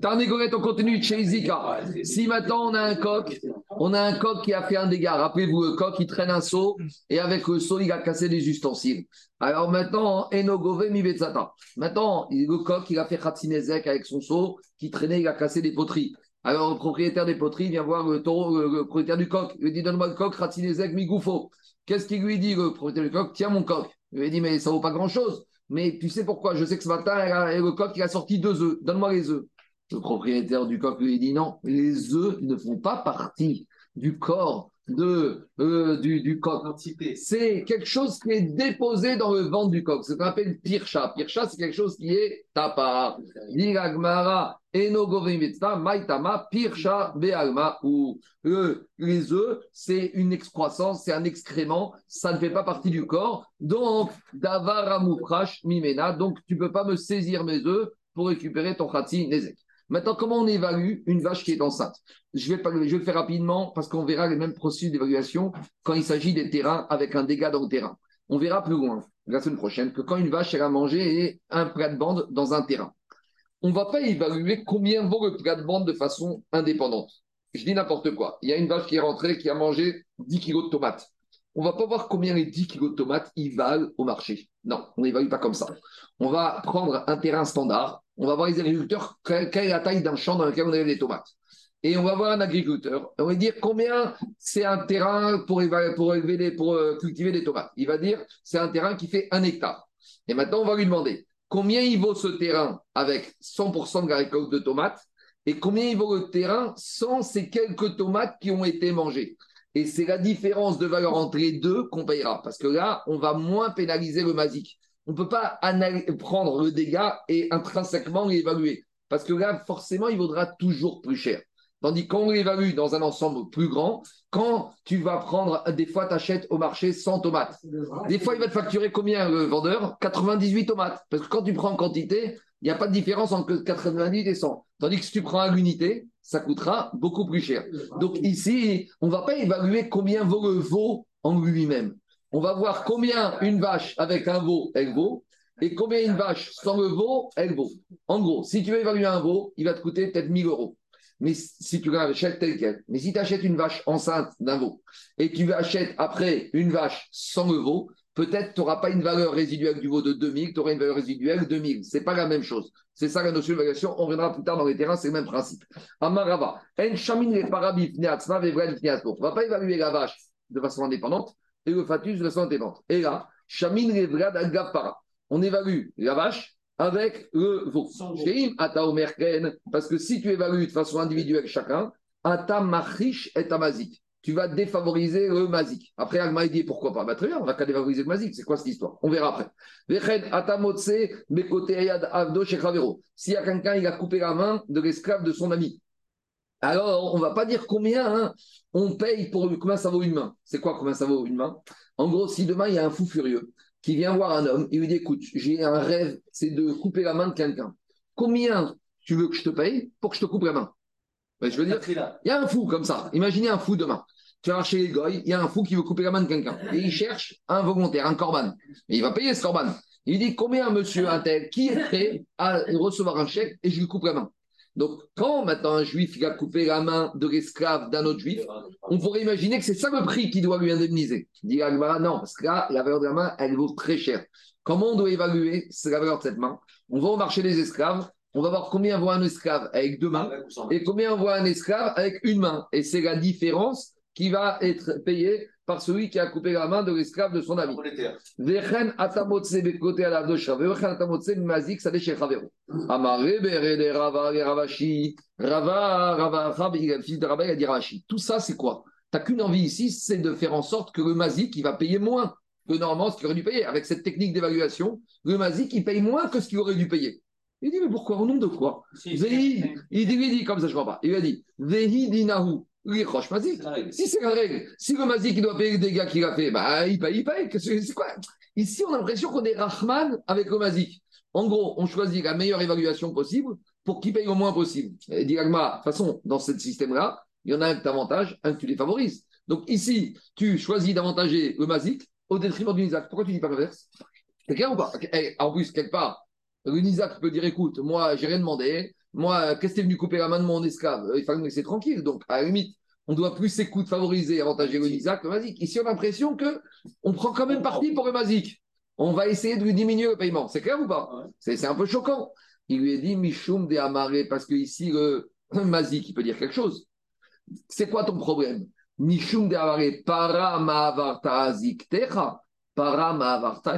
Tarnégolette, on continue chez Zika. Si maintenant on a un coq, on a un coq qui a fait un dégât. Rappelez-vous, le coq, il traîne un seau et avec le seau, il a cassé des ustensiles. Alors maintenant, Enogove Mibetsata. Maintenant, le coq, il a fait Khatsinezek avec son seau qui traînait, il a cassé des poteries. Alors, le propriétaire des poteries vient voir le, taureau, le, propriétaire du coq. Il lui dit Donne-moi le coq, Khatsinezek Migoufo. Qu'est-ce qu'il lui dit, le propriétaire du coq Tiens mon coq. Il lui dit Mais ça vaut pas grand-chose. Mais tu sais pourquoi? Je sais que ce matin, le coq, il a sorti deux œufs. Donne-moi les œufs. Le propriétaire du coq lui dit Non, les œufs ne font pas partie du corps de, euh, du, du coq. C'est quelque chose qui est déposé dans le ventre du coq. C'est ce qu'on appelle pircha. Pircha, c'est quelque chose qui est tapa. Diragmara, maitama, pircha, bealma. Ou euh, les œufs, c'est une excroissance, c'est un excrément. Ça ne fait pas partie du corps. Donc, davaramuprash mimena. Donc, tu peux pas me saisir mes œufs pour récupérer ton khatsi nezek. Maintenant, comment on évalue une vache qui est enceinte? Je vais, le faire rapidement parce qu'on verra les mêmes processus d'évaluation quand il s'agit des terrains avec un dégât dans le terrain. On verra plus loin, la semaine prochaine, que quand une vache elle a mangé un plat de bande dans un terrain, on ne va pas évaluer combien vaut le plat de bande de façon indépendante. Je dis n'importe quoi. Il y a une vache qui est rentrée qui a mangé 10 kilos de tomates. On ne va pas voir combien les 10 kilos de tomates valent au marché. Non, on n'évalue pas comme ça. On va prendre un terrain standard on va voir les agriculteurs, quelle est la taille d'un champ dans lequel on a des tomates. Et on va voir un agriculteur, on va dire combien c'est un terrain pour, pour, élever pour euh, cultiver des tomates. Il va dire c'est un terrain qui fait un hectare. Et maintenant, on va lui demander combien il vaut ce terrain avec 100% de la récolte de tomates et combien il vaut le terrain sans ces quelques tomates qui ont été mangées. Et c'est la différence de valeur entre les deux qu'on payera. Parce que là, on va moins pénaliser le masique on ne peut pas prendre le dégât et intrinsèquement l'évaluer. Parce que là, forcément, il vaudra toujours plus cher. Tandis qu'on l'évalue dans un ensemble plus grand, quand tu vas prendre, des fois, tu achètes au marché 100 tomates. Des fois, il va te facturer combien le vendeur? 98 tomates. Parce que quand tu prends en quantité, il n'y a pas de différence entre 98 et 100. Tandis que si tu prends à l'unité, ça coûtera beaucoup plus cher. Donc ici, on ne va pas évaluer combien vaut le veau en lui-même on va voir combien une vache avec un veau, elle vaut, et combien une vache sans le veau, elle vaut. En gros, si tu veux évaluer un veau, il va te coûter peut-être 1000 euros. Mais si tu l'achètes tel quel. Mais si tu achètes une vache enceinte d'un veau et tu achètes après une vache sans le veau, peut-être tu n'auras pas une valeur résiduelle du veau de 2000, tu auras une valeur résiduelle de 1000. Ce n'est pas la même chose. C'est ça la notion d'évaluation. On reviendra plus tard dans les terrains, c'est le même principe. Amarava. On ne va pas évaluer la vache de façon indépendante et le fatus de la ventes. Et là, Shamin Revrad Agapara. On évalue la vache avec le veau. Parce que si tu évalues de façon individuelle chacun, Ata Machish et Amazik. Tu vas défavoriser le mazik. Après, Agma dit pourquoi pas? Bah, Très bien, on va qu'à défavoriser le mazik. C'est quoi cette histoire? On verra après. S'il y a quelqu'un, il a coupé la main de l'esclave de son ami. Alors, on ne va pas dire combien hein, on paye pour combien ça vaut une main. C'est quoi combien ça vaut une main? En gros, si demain il y a un fou furieux qui vient voir un homme, il lui dit écoute, j'ai un rêve, c'est de couper la main de quelqu'un. Combien tu veux que je te paye pour que je te coupe la main? Ben, Je veux dire, il y a un fou comme ça. Imaginez un fou demain. Tu vas chez les goy, il y a un fou qui veut couper la main de quelqu'un. Et il cherche un volontaire, un corban. Et il va payer ce corban. Il dit combien monsieur un tel qui est prêt à recevoir un chèque et je lui coupe la main? Donc, quand maintenant un juif a coupé la main de l'esclave d'un autre juif, on pourrait imaginer que c'est ça le prix qu'il doit lui indemniser. Dit Agmara, non, parce que là, la valeur de la main, elle vaut très cher. Comment on doit évaluer la valeur de cette main? On va au marché des esclaves, on va voir combien vaut un esclave avec deux mains et combien vaut un esclave avec une main. Et c'est la différence qui va être payée par celui qui a coupé la main de l'esclave de son ami. Tout ça, c'est quoi? Tu n'as qu'une envie ici, c'est de faire en sorte que le mazik, il va payer moins que normalement ce qu'il aurait dû payer. Avec cette technique d'évaluation, le mazik, il paye moins que ce qu'il aurait dû payer. Il dit, mais pourquoi? Au nom de quoi? Il, dit, il dit comme ça, je ne crois pas. Il a dit, Vehi dinahu si c'est la règle, si le mazik doit payer les dégâts qu'il a fait, bah, il paye, il paye. C'est quoi? Ici, on a l'impression qu'on est Rahman avec le mazik. En gros, on choisit la meilleure évaluation possible pour qu'il paye au moins possible. Et de toute façon, dans ce système-là, il y en a un que tu avantages, un que tu défavorises. Donc ici, tu choisis d'avantager le Mazik au détriment du Nizak. Pourquoi tu dis pas l'inverse? C'est clair ou pas? Eh, En plus, quelque part, le Nizak peut dire écoute, moi, j'ai rien demandé. Moi, qu'est-ce que tu es venu couper la main de mon esclave Il fallait me laisser tranquille. Donc, à la limite, on doit plus s'écouter, favoriser, avantager le Nizak que le Mazik. Ici, on a l'impression qu'on prend quand même parti pour le Mazik. On va essayer de lui diminuer le paiement. C'est clair ou pas C'est un peu choquant. Il lui a dit Michoum de Amaré, parce que ici, le Mazik, il peut dire quelque chose. C'est quoi ton problème Mishum de Amaré, para ma'avarta aziktecha, para ma'avarta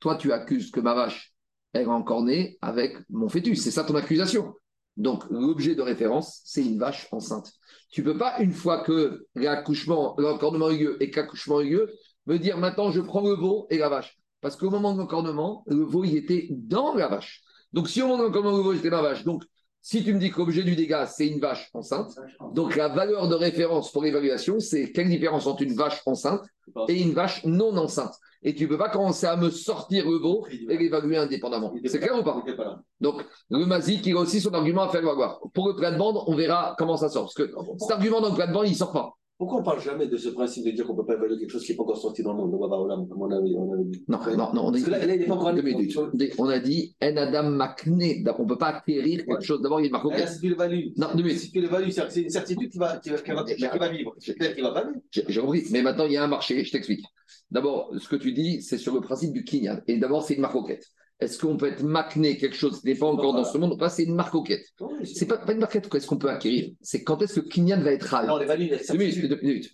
Toi, tu accuses que ma vache, elle est encornée avec mon fœtus. C'est ça ton accusation. Donc, l'objet de référence, c'est une vache enceinte. Tu peux pas, une fois que l'accouchement, l'encornement a eu et qu'accouchement a eu me dire maintenant je prends le veau et la vache. Parce qu'au moment de l'encornement, le veau, il était dans la vache. Donc, si au moment de l'encornement, le veau était dans la vache, donc si tu me dis que l'objet du dégât, c'est une vache enceinte, donc la valeur de référence pour l'évaluation, c'est quelle différence entre une vache enceinte et une vache non enceinte? Et tu ne peux pas commencer à me sortir le veau et l'évaluer indépendamment. C'est clair ou pas? Donc, le Mazik, il a aussi son argument à faire valoir. Pour le plat de bande, on verra comment ça sort. Parce que cet argument dans le de bande, il ne sort pas. Pourquoi on ne parle jamais de ce principe de dire qu'on ne peut pas évaluer quelque chose qui n'est pas encore sorti dans le monde? On a, dit. Non, non, non. On, Parce que là, là, il est pas encore on a dit En Adam Makné. On ne peut pas acquérir quelque chose. D'abord, il y a une marque. Là, si tu l'évalues. Non, deux minutes. Si tu l'évalues, c'est une certitude qui va, qui va, qui va, qui vivre. Va pas vivre. J'ai compris. Mais maintenant, il y a un marché. Je t'explique. D'abord, ce que tu dis, c'est sur le principe du Kinyan. Et d'abord, c'est une marquette. Est-ce qu'on peut être macné quelque chose qui n'est pas encore dans ce monde Pas, c'est une marquette. C'est pas, pas une marquette qu'est-ce qu'on peut acquérir? C'est quand est-ce que Kinyan va être hal. Non, les values,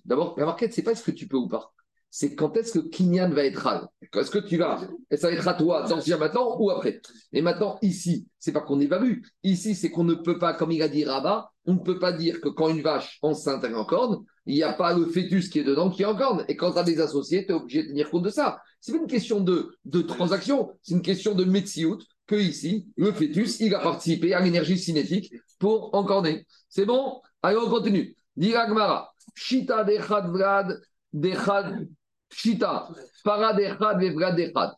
D'abord, la marquette, c'est pas est-ce que tu peux ou pas. C'est quand est-ce que Kinyan va être hal. Est-ce que tu vas Ça va être à toi, sortir maintenant ou après? Et maintenant, ici, c'est pas qu'on évalue. Ici, c'est qu'on ne peut pas, comme il a dit Rabat, on ne peut pas dire que quand une vache enceinte est en corne, il n'y a pas le fœtus qui est dedans qui est en corne. Et quand tu as des associés, tu es obligé de tenir compte de ça. C'est pas une question de, transaction, c'est une question de metsiout que ici, le fœtus, il a participé à l'énergie cinétique pour encorner. C'est bon? Allez, on continue. Diragmara. Shita dechad vrad dechad. Shita. Para dechad.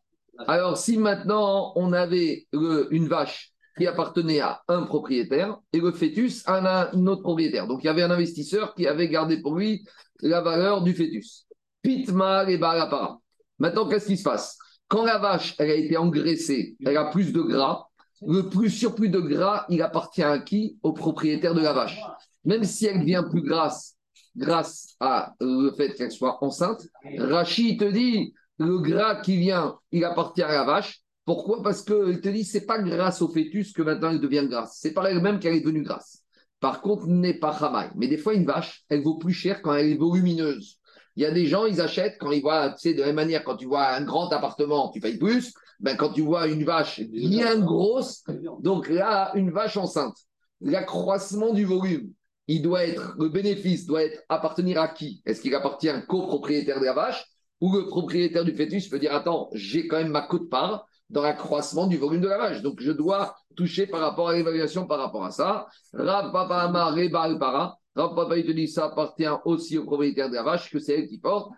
Alors, si maintenant on avait une vache appartenait à un propriétaire et le fœtus à un autre propriétaire. Donc il y avait un investisseur qui avait gardé pour lui la valeur du fœtus. Pitma et Barapara. Maintenant, qu'est-ce qui se passe? Quand la vache elle a été engraissée, elle a plus de gras. Le plus surplus de gras, il appartient à qui? Au propriétaire de la vache. Même si elle devient plus grasse grâce à le fait qu'elle soit enceinte, Rachid te dit le gras qui vient, il appartient à la vache. Pourquoi? Parce qu'il te dit c'est pas grâce au fœtus que maintenant elle devient grasse. C'est par elle-même qu'elle est devenue grasse. Par contre, n'est pas Hamaï. Mais des fois, une vache, elle vaut plus cher quand elle est volumineuse. Il y a des gens, ils achètent quand ils voient, tu sais, de la même manière, quand tu vois un grand appartement, tu payes plus. Ben, quand tu vois une vache bien grosse, donc là, une vache enceinte, l'accroissement du volume, il doit être, le bénéfice doit être appartenir à qui? Est-ce qu'il appartient au copropriétaire de la vache ou le propriétaire du fœtus peut dire, attends, j'ai quand même ma cote-part dans l'accroissement du volume de la vache. Donc, je dois toucher par rapport à l'évaluation par rapport à ça. Rav Papa Rebal Para. Rav Papa, il te dit ça appartient aussi au propriétaire de la vache, que c'est elle qui porte.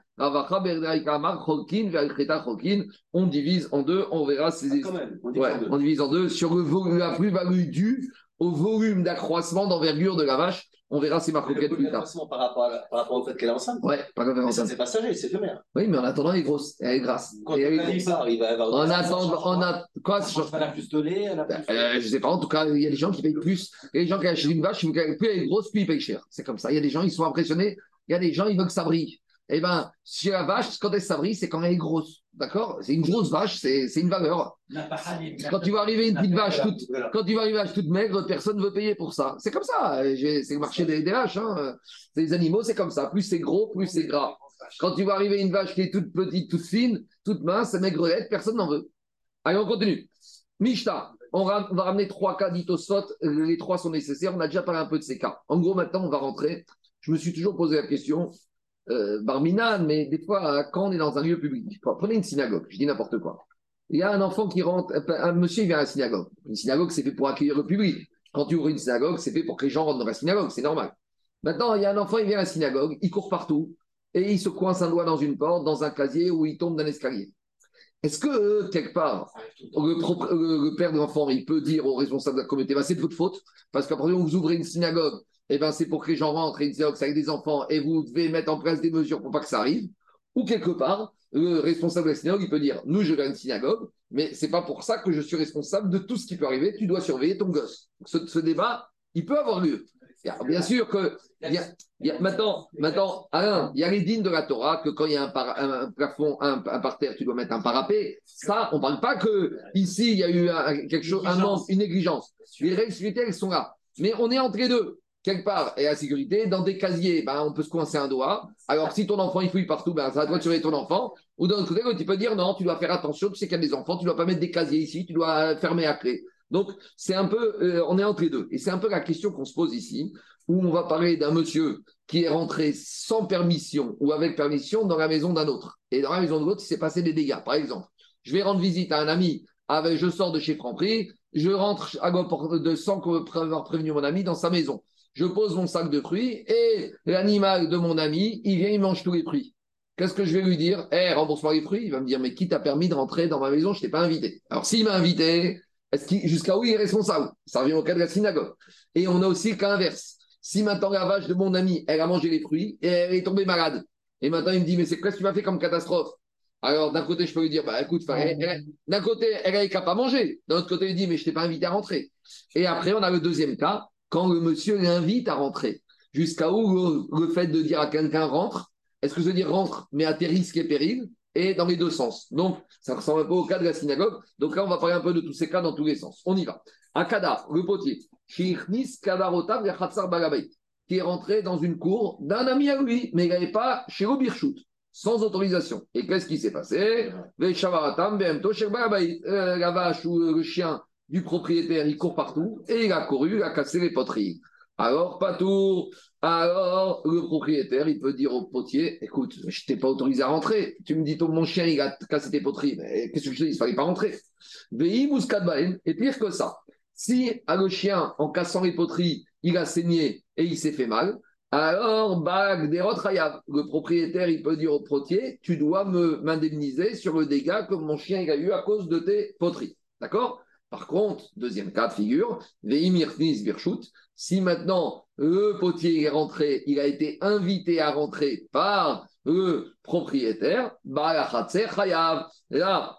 On divise en deux, on verra ces. Ah, on, ouais, on divise en deux sur le volume, la plus-value due au volume d'accroissement d'envergure de la vache. On verra ces marques plus tard. Par rapport, par rapport au fait qu'elle est enceinte. Ouais, par rapport à C'est passager, c'est éphémère. Oui, mais en attendant, elle est grosse, elle est grasse. Quand elle est il va avoir. En attendant, on a quoi Elle a plus de lait, elle a plus. Euh, je sais pas. En tout cas, il y a des gens qui payent plus. Il y a des gens qui achètent une vache, plus elle est grosse, plus ils payent cher. C'est comme ça. Il y a des gens, ils sont impressionnés. Il y a des gens, ils veulent que ça brille. Eh bien, chez la vache, quand elle s'abrit, c'est quand elle est grosse. D'accord? C'est une grosse vache, c'est une valeur. Quand tu vas arriver une petite vache toute, quand tu vas arriver toute maigre, personne ne veut payer pour ça. C'est comme ça. C'est le marché des, vaches. Hein. Les animaux, c'est comme ça. Plus c'est gros, plus c'est gras. Quand tu vas arriver une vache qui est toute petite, toute fine, toute mince, maigrelette, personne n'en veut. Allez, on continue. Mishta, on, va ramener trois cas d'itosot. Les trois sont nécessaires. On a déjà parlé un peu de ces cas. En gros, maintenant, on va rentrer. Je me suis toujours posé la question euh, mais des fois, quand on est dans un lieu public, prenez une synagogue, je dis n'importe quoi. Il y a un enfant qui rentre, un monsieur vient à la synagogue. Une synagogue, c'est fait pour accueillir le public. Quand tu ouvres une synagogue, c'est fait pour que les gens rentrent dans la synagogue, c'est normal. Maintenant, il y a un enfant, il vient à la synagogue, il court partout, et il se coince un doigt dans une porte, dans un casier, ou il tombe d'un escalier. Est-ce que, euh, quelque part, le, père de l'enfant, il peut dire au responsable de la communauté, bah, c'est de votre faute, parce qu'après, vous ouvrez une synagogue, eh ben, c'est pour que les gens rentrent et disent avec des enfants et vous devez mettre en place des mesures pour pas que ça arrive. Ou quelque part, le responsable de la synagogue, il peut dire Nous, je à une synagogue, mais c'est pas pour ça que je suis responsable de tout ce qui peut arriver. Tu dois surveiller ton gosse. Ce, débat, il peut avoir lieu. bien sûr que maintenant, maintenant, Alain, il y a les dînes de la Torah que quand il y a un, plafond, un, parterre, tu dois mettre un parapet. Ça, on ne parle pas que ici il y a eu quelque chose, un manque, une négligence. Les règles elles sont là. Mais on est entre les deux quelque part, et la sécurité, dans des casiers, ben, on peut se coincer un doigt. Alors, si ton enfant il fouille partout, ben, ça doit tuer ton enfant. Ou d'un autre côté, tu peux dire non, tu dois faire attention, tu sais qu'il y a des enfants, tu ne dois pas mettre des casiers ici, tu dois fermer à clé. Donc, c'est un peu, euh, on est entre les deux. Et c'est un peu la question qu'on se pose ici, où on va parler d'un monsieur qui est rentré sans permission ou avec permission dans la maison d'un autre. Et dans la maison de l'autre, il s'est passé des dégâts. Par exemple, je vais rendre visite à un ami, avec, je sors de chez Franprix, je rentre à de sans avoir prévenu mon ami dans sa maison je pose mon sac de fruits et l'animal de mon ami, il vient, il mange tous les fruits. Qu'est-ce que je vais lui dire? Eh, rembourse-moi les fruits. Il va me dire Mais qui t'a permis de rentrer dans ma maison? Je ne t'ai pas invité. Alors, s'il m'a invité, jusqu'à où il est responsable? Ça revient au cas de la synagogue. Et on a aussi le cas inverse. Si maintenant la vache de mon ami, elle a mangé les fruits et elle est tombée malade, et maintenant il me dit Mais c'est quoi ce que tu m'as fait comme catastrophe alors, d'un côté, je peux lui dire, bah écoute, d'un côté, elle a qu'à pas manger. D'un autre côté, il dit, mais je t'ai pas invité à rentrer. Et après, on a le deuxième cas, quand le monsieur l'invite à rentrer. Jusqu'à où le, fait de dire à quelqu'un rentre, est-ce que je veux dire rentre, mais à tes risques et périls, et dans les deux sens. Donc, ça ressemble un peu au cas de la synagogue. Donc là, on va parler un peu de tous ces cas dans tous les sens. On y va. Akada, le potier, qui est rentré dans une cour d'un ami à lui, mais il n'avait pas chez Birchut, sans autorisation. Et qu'est-ce qui s'est passé? Euh, La vache ou le chien du propriétaire, il court partout et il a couru, il a cassé les poteries. Alors, pas tout. Alors, le propriétaire, il peut dire au potier Écoute, je t'ai pas autorisé à rentrer. Tu me dis, ton, mon chien, il a cassé tes poteries. Mais qu'est-ce que je dis? Il ne fallait pas rentrer. Et pire que ça, si à le chien, en cassant les poteries, il a saigné et il s'est fait mal, alors, bag des le propriétaire, il peut dire au potier Tu dois m'indemniser sur le dégât que mon chien il a eu à cause de tes poteries. D'accord? Par contre, deuxième cas de figure, si maintenant le potier est rentré, il a été invité à rentrer par le propriétaire, là,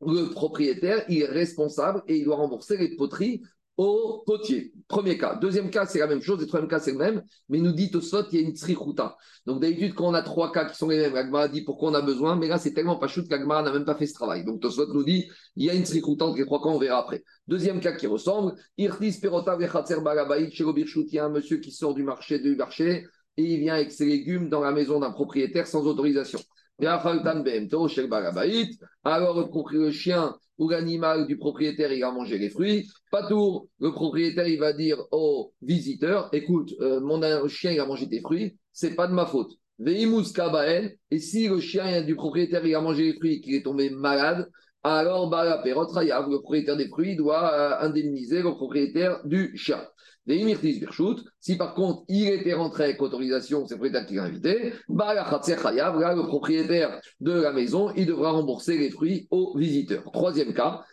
le propriétaire, est responsable et il doit rembourser les poteries au potier. Premier cas. Deuxième cas, c'est la même chose. Et troisième cas, c'est le même. Mais nous dit Tosot, il y a une trichuta. Donc d'habitude, quand on a trois cas qui sont les mêmes, l'Agmara dit pourquoi on a besoin. Mais là, c'est tellement pas chou que l'Agmara n'a même pas fait ce travail. Donc Tosot nous dit il y a une trichuta entre les trois cas, on verra après. Deuxième cas qui ressemble Irtis Il y a un monsieur qui sort du marché du marché et il vient avec ses légumes dans la maison d'un propriétaire sans autorisation. Alors, le chien ou l'animal du propriétaire, il a mangé les fruits. Pas tout, le propriétaire, il va dire au visiteur écoute, euh, mon chien, il a mangé tes fruits, c'est pas de ma faute. Et si le chien du propriétaire, il a mangé les fruits et qu'il est tombé malade, alors le propriétaire des fruits doit euh, indemniser le propriétaire du chien. Si par contre il était rentré avec autorisation, c'est le propriétaire qui l'a invité, le propriétaire de la maison, il devra rembourser les fruits aux visiteurs. Troisième cas,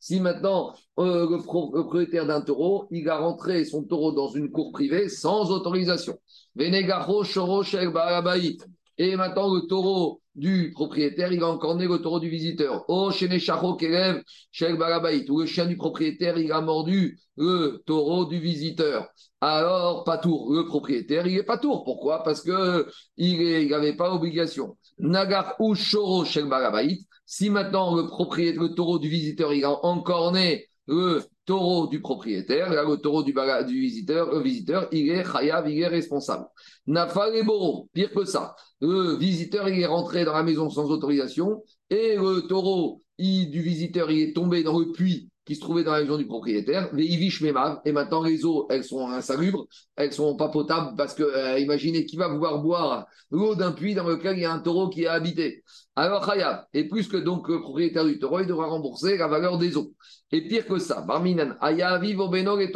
si maintenant euh, le, propriétaire d'un taureau, il a rentré son taureau dans une cour privée sans autorisation. Et maintenant le taureau du propriétaire, il va encorner le taureau du visiteur. Oh, chez Kelev, chez Barabait, ou le chien du propriétaire, il a mordu le taureau du visiteur. Alors, pas tour, le propriétaire, il est pas tour. Pourquoi? Parce que il n'avait pas obligation. Nagar ou Shoro chez Barabait, si maintenant le propriétaire, le taureau du visiteur, il a encorné le taureau du propriétaire, là, le taureau du, du visiteur, le visiteur, il est chayav, il est responsable. Nafal et Boro, pire que ça. Le visiteur, est rentré dans la maison sans autorisation et le taureau du visiteur, il est tombé dans le puits qui se trouvait dans la maison du propriétaire, et maintenant les eaux, elles sont insalubres, elles sont pas potables parce que, euh, imaginez qui va vouloir boire l'eau d'un puits dans lequel il y a un taureau qui est habité. Alors, Khayab, et plus que donc le propriétaire du taureau, il devra rembourser la valeur des eaux. Et pire que ça, Barminan, Aya vivo et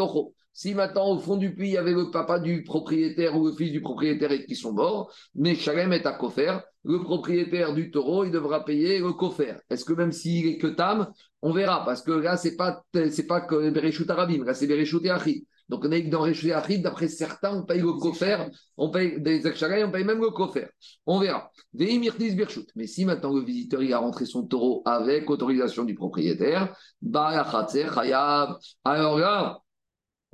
Si maintenant, au fond du puits, il y avait le papa du propriétaire ou le fils du propriétaire et qui sont morts, mais Shalem est à Kofer, le propriétaire du taureau, il devra payer le Kofer. Est-ce que même s'il est que Tam, on verra, parce que là, ce n'est pas, c'est pas que Bereshut Arabim, là, c'est Bereshut Achid. Donc, on est dans Réchoué Achid, d'après certains, on paye le Kofer, on paye des on paye même le Kofer. On verra. Mais si maintenant le visiteur il a rentré son taureau avec autorisation du propriétaire, alors là,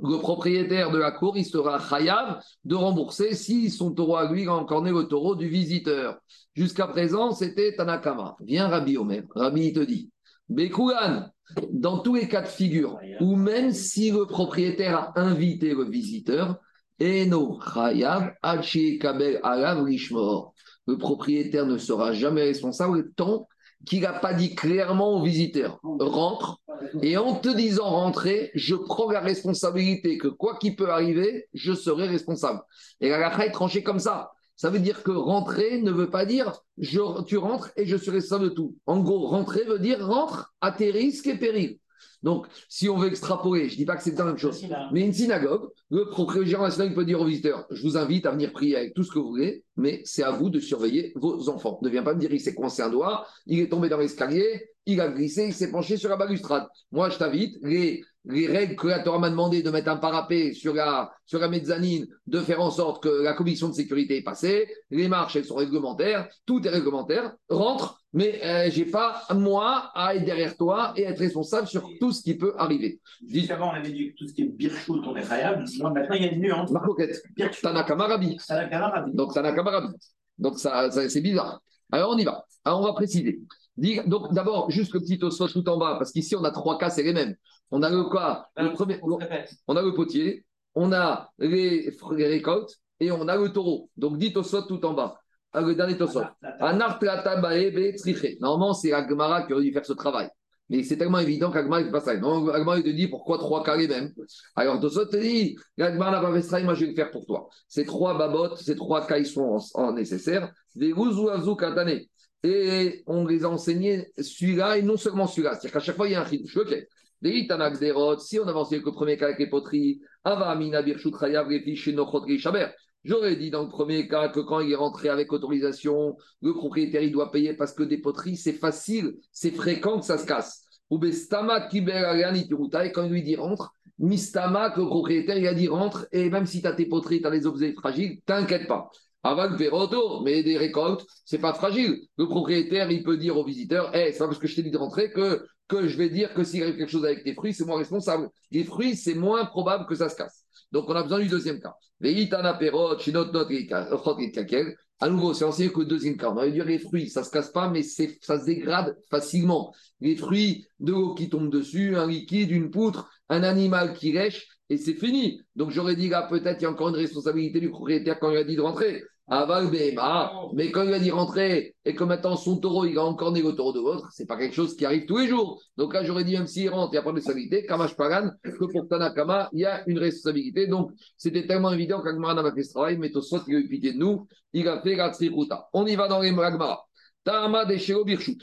le propriétaire de la cour, il sera chayav de rembourser si son taureau à lui a encore né le taureau du visiteur. Jusqu'à présent, c'était Tanakama. Viens Rabbi Omer. Rabbi, il te dit, Bekoulan, dans tous les cas de figure, ou même si le propriétaire a invité le visiteur, Le propriétaire ne sera jamais responsable tant qu'il n'a pas dit clairement au visiteur rentre, et en te disant rentrer, je prends la responsabilité que quoi qu'il peut arriver, je serai responsable. Et la est tranchée comme ça. Ça veut dire que rentrer ne veut pas dire je, tu rentres et je suis responsable de tout. En gros, rentrer veut dire rentre à tes risques et périls. Donc, si on veut extrapoler, je ne dis pas que c'est la même chose, mais une synagogue, le propriétaire national peut dire aux visiteurs Je vous invite à venir prier avec tout ce que vous voulez, mais c'est à vous de surveiller vos enfants. Ne viens pas me dire Il s'est coincé un doigt, il est tombé dans l'escalier, il a glissé, il s'est penché sur la balustrade. Moi, je t'invite, les, les règles que la Torah m'a demandé de mettre un parapet sur la, sur la mezzanine, de faire en sorte que la commission de sécurité est passée, les marches, elles sont réglementaires, tout est réglementaire, rentre, mais euh, j'ai pas, moi, à être derrière toi et être responsable sur tout ce qui peut arriver. Juste avant, on avait dit que tout ce qui est birchout, on est khayab. Maintenant, il y a une nuance. Marcoquette. Tanaka Donc, Tanaka Donc, ça, ça c'est bizarre. Alors, on y va. Alors, on va préciser. Donc, d'abord, juste le petit ossos tout en bas, parce qu'ici, on a trois cas, c'est les mêmes. On a le cas, le premier, on a le potier, on a les, récoltes et on a le taureau. Donc, dit ossos tout en bas. Ah, le dernier tosot. Normalement, c'est Agmara qui aurait dû faire ce travail. Mais c'est tellement évident qu'Agmara ne fait pas ça. Donc, Agmara, il te dit pourquoi trois cas les mêmes. Alors, Tosot te dit Agmara n'a pas fait travail, moi je vais le faire pour toi. Ces trois babottes, ces trois cas, ils sont en, nécessaire. Des et on les a enseignés celui-là et non seulement celui-là. C'est-à-dire qu'à chaque fois, il y a un chidouche. Si on avance avec le premier cas avec les poteries, J'aurais dit dans le premier cas que quand il est rentré avec autorisation, le propriétaire il doit payer parce que des poteries, c'est facile, c'est fréquent que ça se casse. Ou et quand il lui dit rentre, Mistama, le propriétaire il a dit rentre, et même si tu as tes poteries, tu as des objets fragiles, t'inquiète pas. Avant le retour, mais des récoltes, c'est pas fragile. Le propriétaire, il peut dire au visiteur, hey, c'est pas parce que je t'ai dit de rentrer que, que je vais dire que s'il arrive quelque chose avec tes fruits, c'est moi responsable. Les fruits, c'est moins probable que ça se casse. Donc, on a besoin du deuxième cas. À nouveau, c'est enseigné que le deuxième cas. On va dire les fruits, ça se casse pas, mais ça se dégrade facilement. Les fruits, de l'eau qui tombe dessus, un liquide, une poutre, un animal qui lèche, et c'est fini. Donc j'aurais dit là, peut-être il y a encore une responsabilité du propriétaire quand il a dit de rentrer. Mais quand il a dit rentrer et que maintenant son taureau, il a encore le taureau de l'autre, c'est pas quelque chose qui arrive tous les jours. Donc là, j'aurais dit, même s'il rentre, il n'y a pas de responsabilité. Kamash Pagan, que pour Tanakama, il y a une responsabilité. Donc c'était tellement évident qu'Agmara n'a fait ce travail, mais soit il a eu pitié de nous, il a fait la On y va dans les Magmara. Tama de Birchut.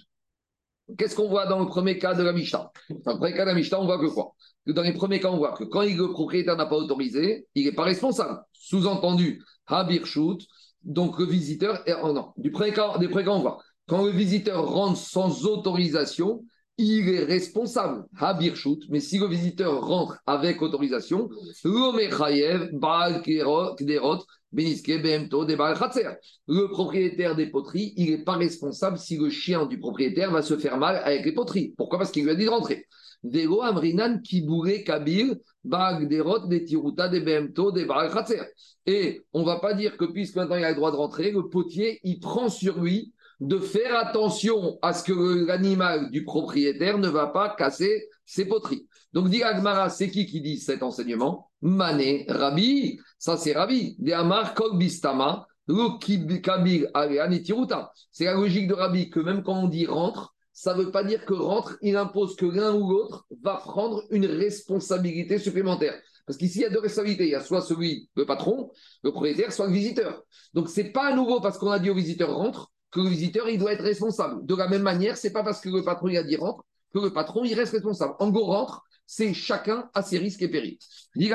Qu'est-ce qu'on voit dans le premier cas de la Mishnah? Dans le premier cas de la Mishnah, on voit que quoi? Dans les premiers cas, on voit que quand le propriétaire n'a pas autorisé, il n'est pas responsable. Sous-entendu, Habirshut, donc le visiteur, est, oh non, du des on voit, quand le visiteur rentre sans autorisation, il est responsable, Habirshut, mais si le visiteur rentre avec autorisation, le propriétaire des poteries, il n'est pas responsable si le chien du propriétaire va se faire mal avec les poteries. Pourquoi? Parce qu'il lui a dit de rentrer. Vego Amrinan Kabir, Des des Bemto, des Et on va pas dire que puisque maintenant il a le droit de rentrer, le potier, il prend sur lui de faire attention à ce que l'animal du propriétaire ne va pas casser ses poteries. Donc, dit Agmara, c'est qui qui dit cet enseignement? Mané, Rabbi, ça c'est Rabbi, de Amar c'est la logique de Rabbi que même quand on dit rentre, ça ne veut pas dire que rentre, il impose que l'un ou l'autre va prendre une responsabilité supplémentaire. Parce qu'ici, il y a deux responsabilités. Il y a soit celui, le patron, le propriétaire, soit le visiteur. Donc, ce n'est pas à nouveau parce qu'on a dit au visiteur rentre que le visiteur, il doit être responsable. De la même manière, c'est pas parce que le patron a dit rentre que le patron, il reste responsable. En gros, rentre, c'est chacun à ses risques et périls. Dit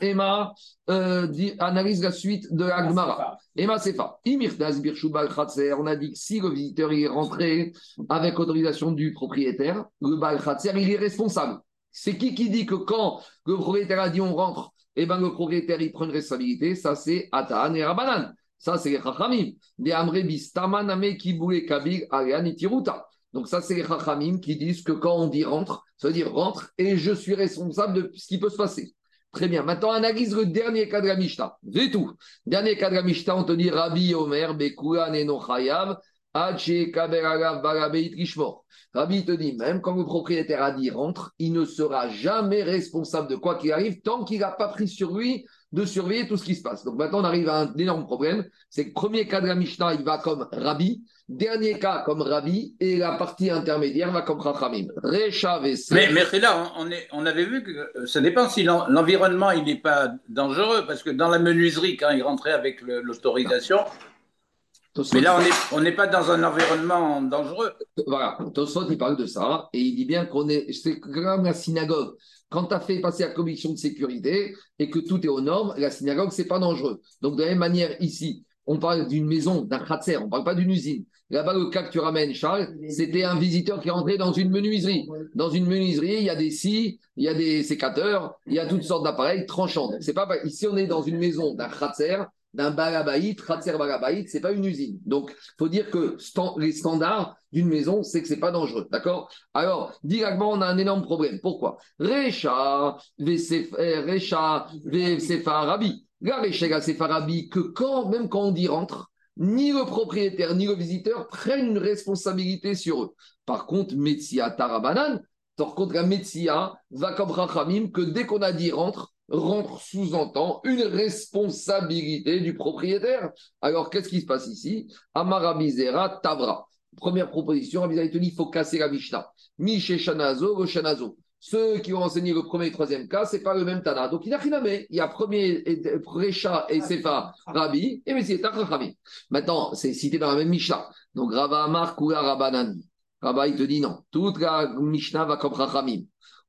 Emma euh, analyse la suite de Agmara. Emma Sefa. On a dit que si le visiteur est rentré avec autorisation du propriétaire, le Bal il est responsable. C'est qui qui dit que quand le propriétaire a dit on rentre, et eh ben le propriétaire il prend une responsabilité Ça, c'est Ataan et Rabanan. Ça, c'est les Chachamim. Des Amrebis, Tamaname, Kiboule, Kabir, Ariane, Tiruta. Donc ça, c'est les Chachamim qui disent que quand on dit rentre, ça veut dire rentre et je suis responsable de ce qui peut se passer. Très bien. Maintenant, analyse le dernier cas de Mishnah. C'est tout. Dernier cas de Mishnah, on te dit Rabbi Omer, Bekouan et Nochayav, Rabbi te dit, même quand le propriétaire a dit rentre, il ne sera jamais responsable de quoi qu'il arrive tant qu'il n'a pas pris sur lui de surveiller tout ce qui se passe. Donc maintenant, on arrive à un énorme problème. C'est que premier cas de Mishnah, il va comme Rabbi. Dernier cas comme Rabbi. Et la partie intermédiaire va comme Rachamim. Mais, mais là, on, est, on avait vu que euh, ça dépend si l'environnement il n'est pas dangereux. Parce que dans la menuiserie, quand il rentrait avec l'autorisation, mais là, on n'est pas dans un environnement dangereux. Voilà, Tosfot, il parle de ça, et il dit bien qu'on est, c'est comme la synagogue. Quand tu as fait passer la commission de sécurité et que tout est aux normes, la synagogue, c'est pas dangereux. Donc, de la même manière, ici, on parle d'une maison, d'un kratzer, on ne parle pas d'une usine. Là-bas, le cas que tu ramènes, Charles, c'était un visiteur qui rentré dans une menuiserie. Dans une menuiserie, il y a des scies, il y a des sécateurs, il y a toutes sortes d'appareils tranchants. C'est pas ici, on est dans une maison d'un kratzer, d'un balabaït, Kratzer balabaït, c'est pas une usine. Donc, il faut dire que les standards d'une maison, c'est que c'est pas dangereux. D'accord? Alors, directement, on a un énorme problème. Pourquoi? Recha, Recha, Sefarabi. La Recha, Sefarabi, que quand, même quand on dit rentre, ni le propriétaire ni le visiteur prennent une responsabilité sur eux. Par contre, Metsia Tarabanan, par contre, la Metsia va comme que dès qu'on a dit rentre, rentre sous-entend une responsabilité du propriétaire. Alors, qu'est-ce qui se passe ici? Amarabizera Tavra. Première proposition, Rabbi il faut casser la Mishnah. Miché Shanazo, Shanazo. Ceux qui ont enseigné le premier et le troisième cas, ce n'est pas le même Tana. Donc, il a rien Il y a premier, Recha et Sefa, Rabbi, et Messie Rabbi. Maintenant, c'est cité dans la même Mishnah. Donc, Rava Amar, Kula Rabanan. Rabba, il te dit non. Toute la Mishnah va comme Rachamim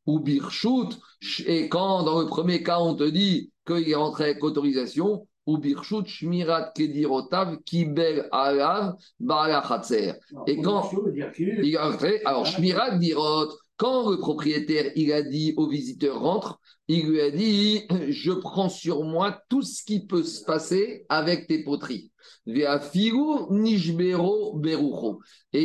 ou birchut, et quand dans le premier cas on te dit qu'il est rentré avec autorisation, ou birchut, shmirat kedirotav, kibel alav, balachatzer. Et quand il est rentré, alors shmirat dirot, quand le propriétaire il a dit au visiteur rentre, il lui a dit je prends sur moi tout ce qui peut se passer avec tes poteries. Et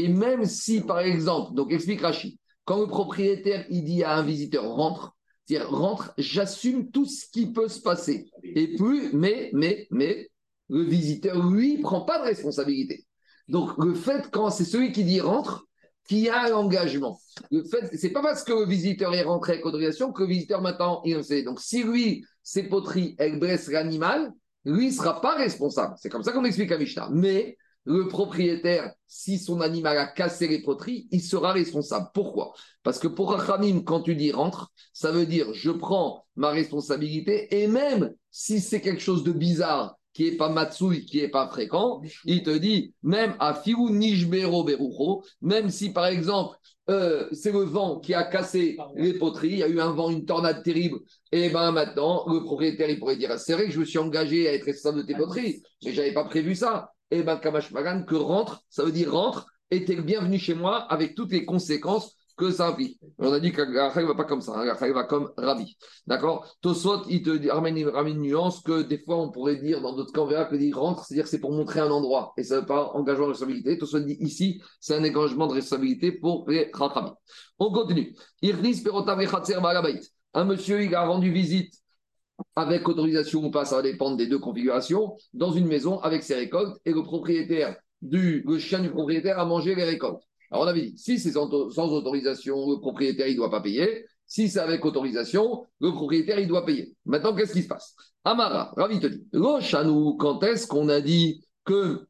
même si, par exemple, donc explique Rachid, quand le propriétaire il dit à un visiteur rentre, dire rentre, j'assume tout ce qui peut se passer. Et plus, mais, mais, mais, le visiteur, lui, prend pas de responsabilité. Donc, le fait, quand c'est celui qui dit rentre, qui a l'engagement. Le fait, c'est pas parce que le visiteur est rentré avec autorisation que le visiteur maintenant, il sait. Donc, si lui, ses poteries, elles blessent l'animal, lui, ne sera pas responsable. C'est comme ça qu'on explique à Mishnah. Mais le propriétaire, si son animal a cassé les poteries, il sera responsable. Pourquoi? Parce que pour Rachamim, quand tu dis rentre, ça veut dire je prends ma responsabilité et même si c'est quelque chose de bizarre qui n'est pas matsui, qui n'est pas fréquent, il te dit même à Fiou Nijbero Berucho, même si par exemple euh, c'est le vent qui a cassé les poteries, il y a eu un vent, une tornade terrible, et bien maintenant le propriétaire il pourrait dire c'est vrai que je me suis engagé à être responsable de tes poteries, mais je n'avais pas prévu ça. Et eh ben Kamash Magan, que rentre, ça veut dire rentre, et t'es bienvenu chez moi avec toutes les conséquences que ça implique. On a dit que ne va pas comme ça, hein, la va comme Rabbi. D'accord? Tosot, il te ramène, une nuance que des fois on pourrait dire, dans d'autres cas, on verra que dire rentre, c'est-à-dire c'est pour montrer un endroit, et ça ne veut pas engagement de responsabilité. Tosot dit ici, c'est un engagement de responsabilité pour les Chachamim. On continue. Un monsieur, il a rendu visite avec autorisation ou pas, ça va dépendre des deux configurations, dans une maison avec ses récoltes et le propriétaire du le chien du propriétaire a mangé les récoltes. Alors on avait dit, si c'est sans, autorisation, le propriétaire il ne doit pas payer. Si c'est avec autorisation, le propriétaire il doit payer. Maintenant, qu'est-ce qui se passe? Amara, ravi te dit, quand est-ce qu'on a dit que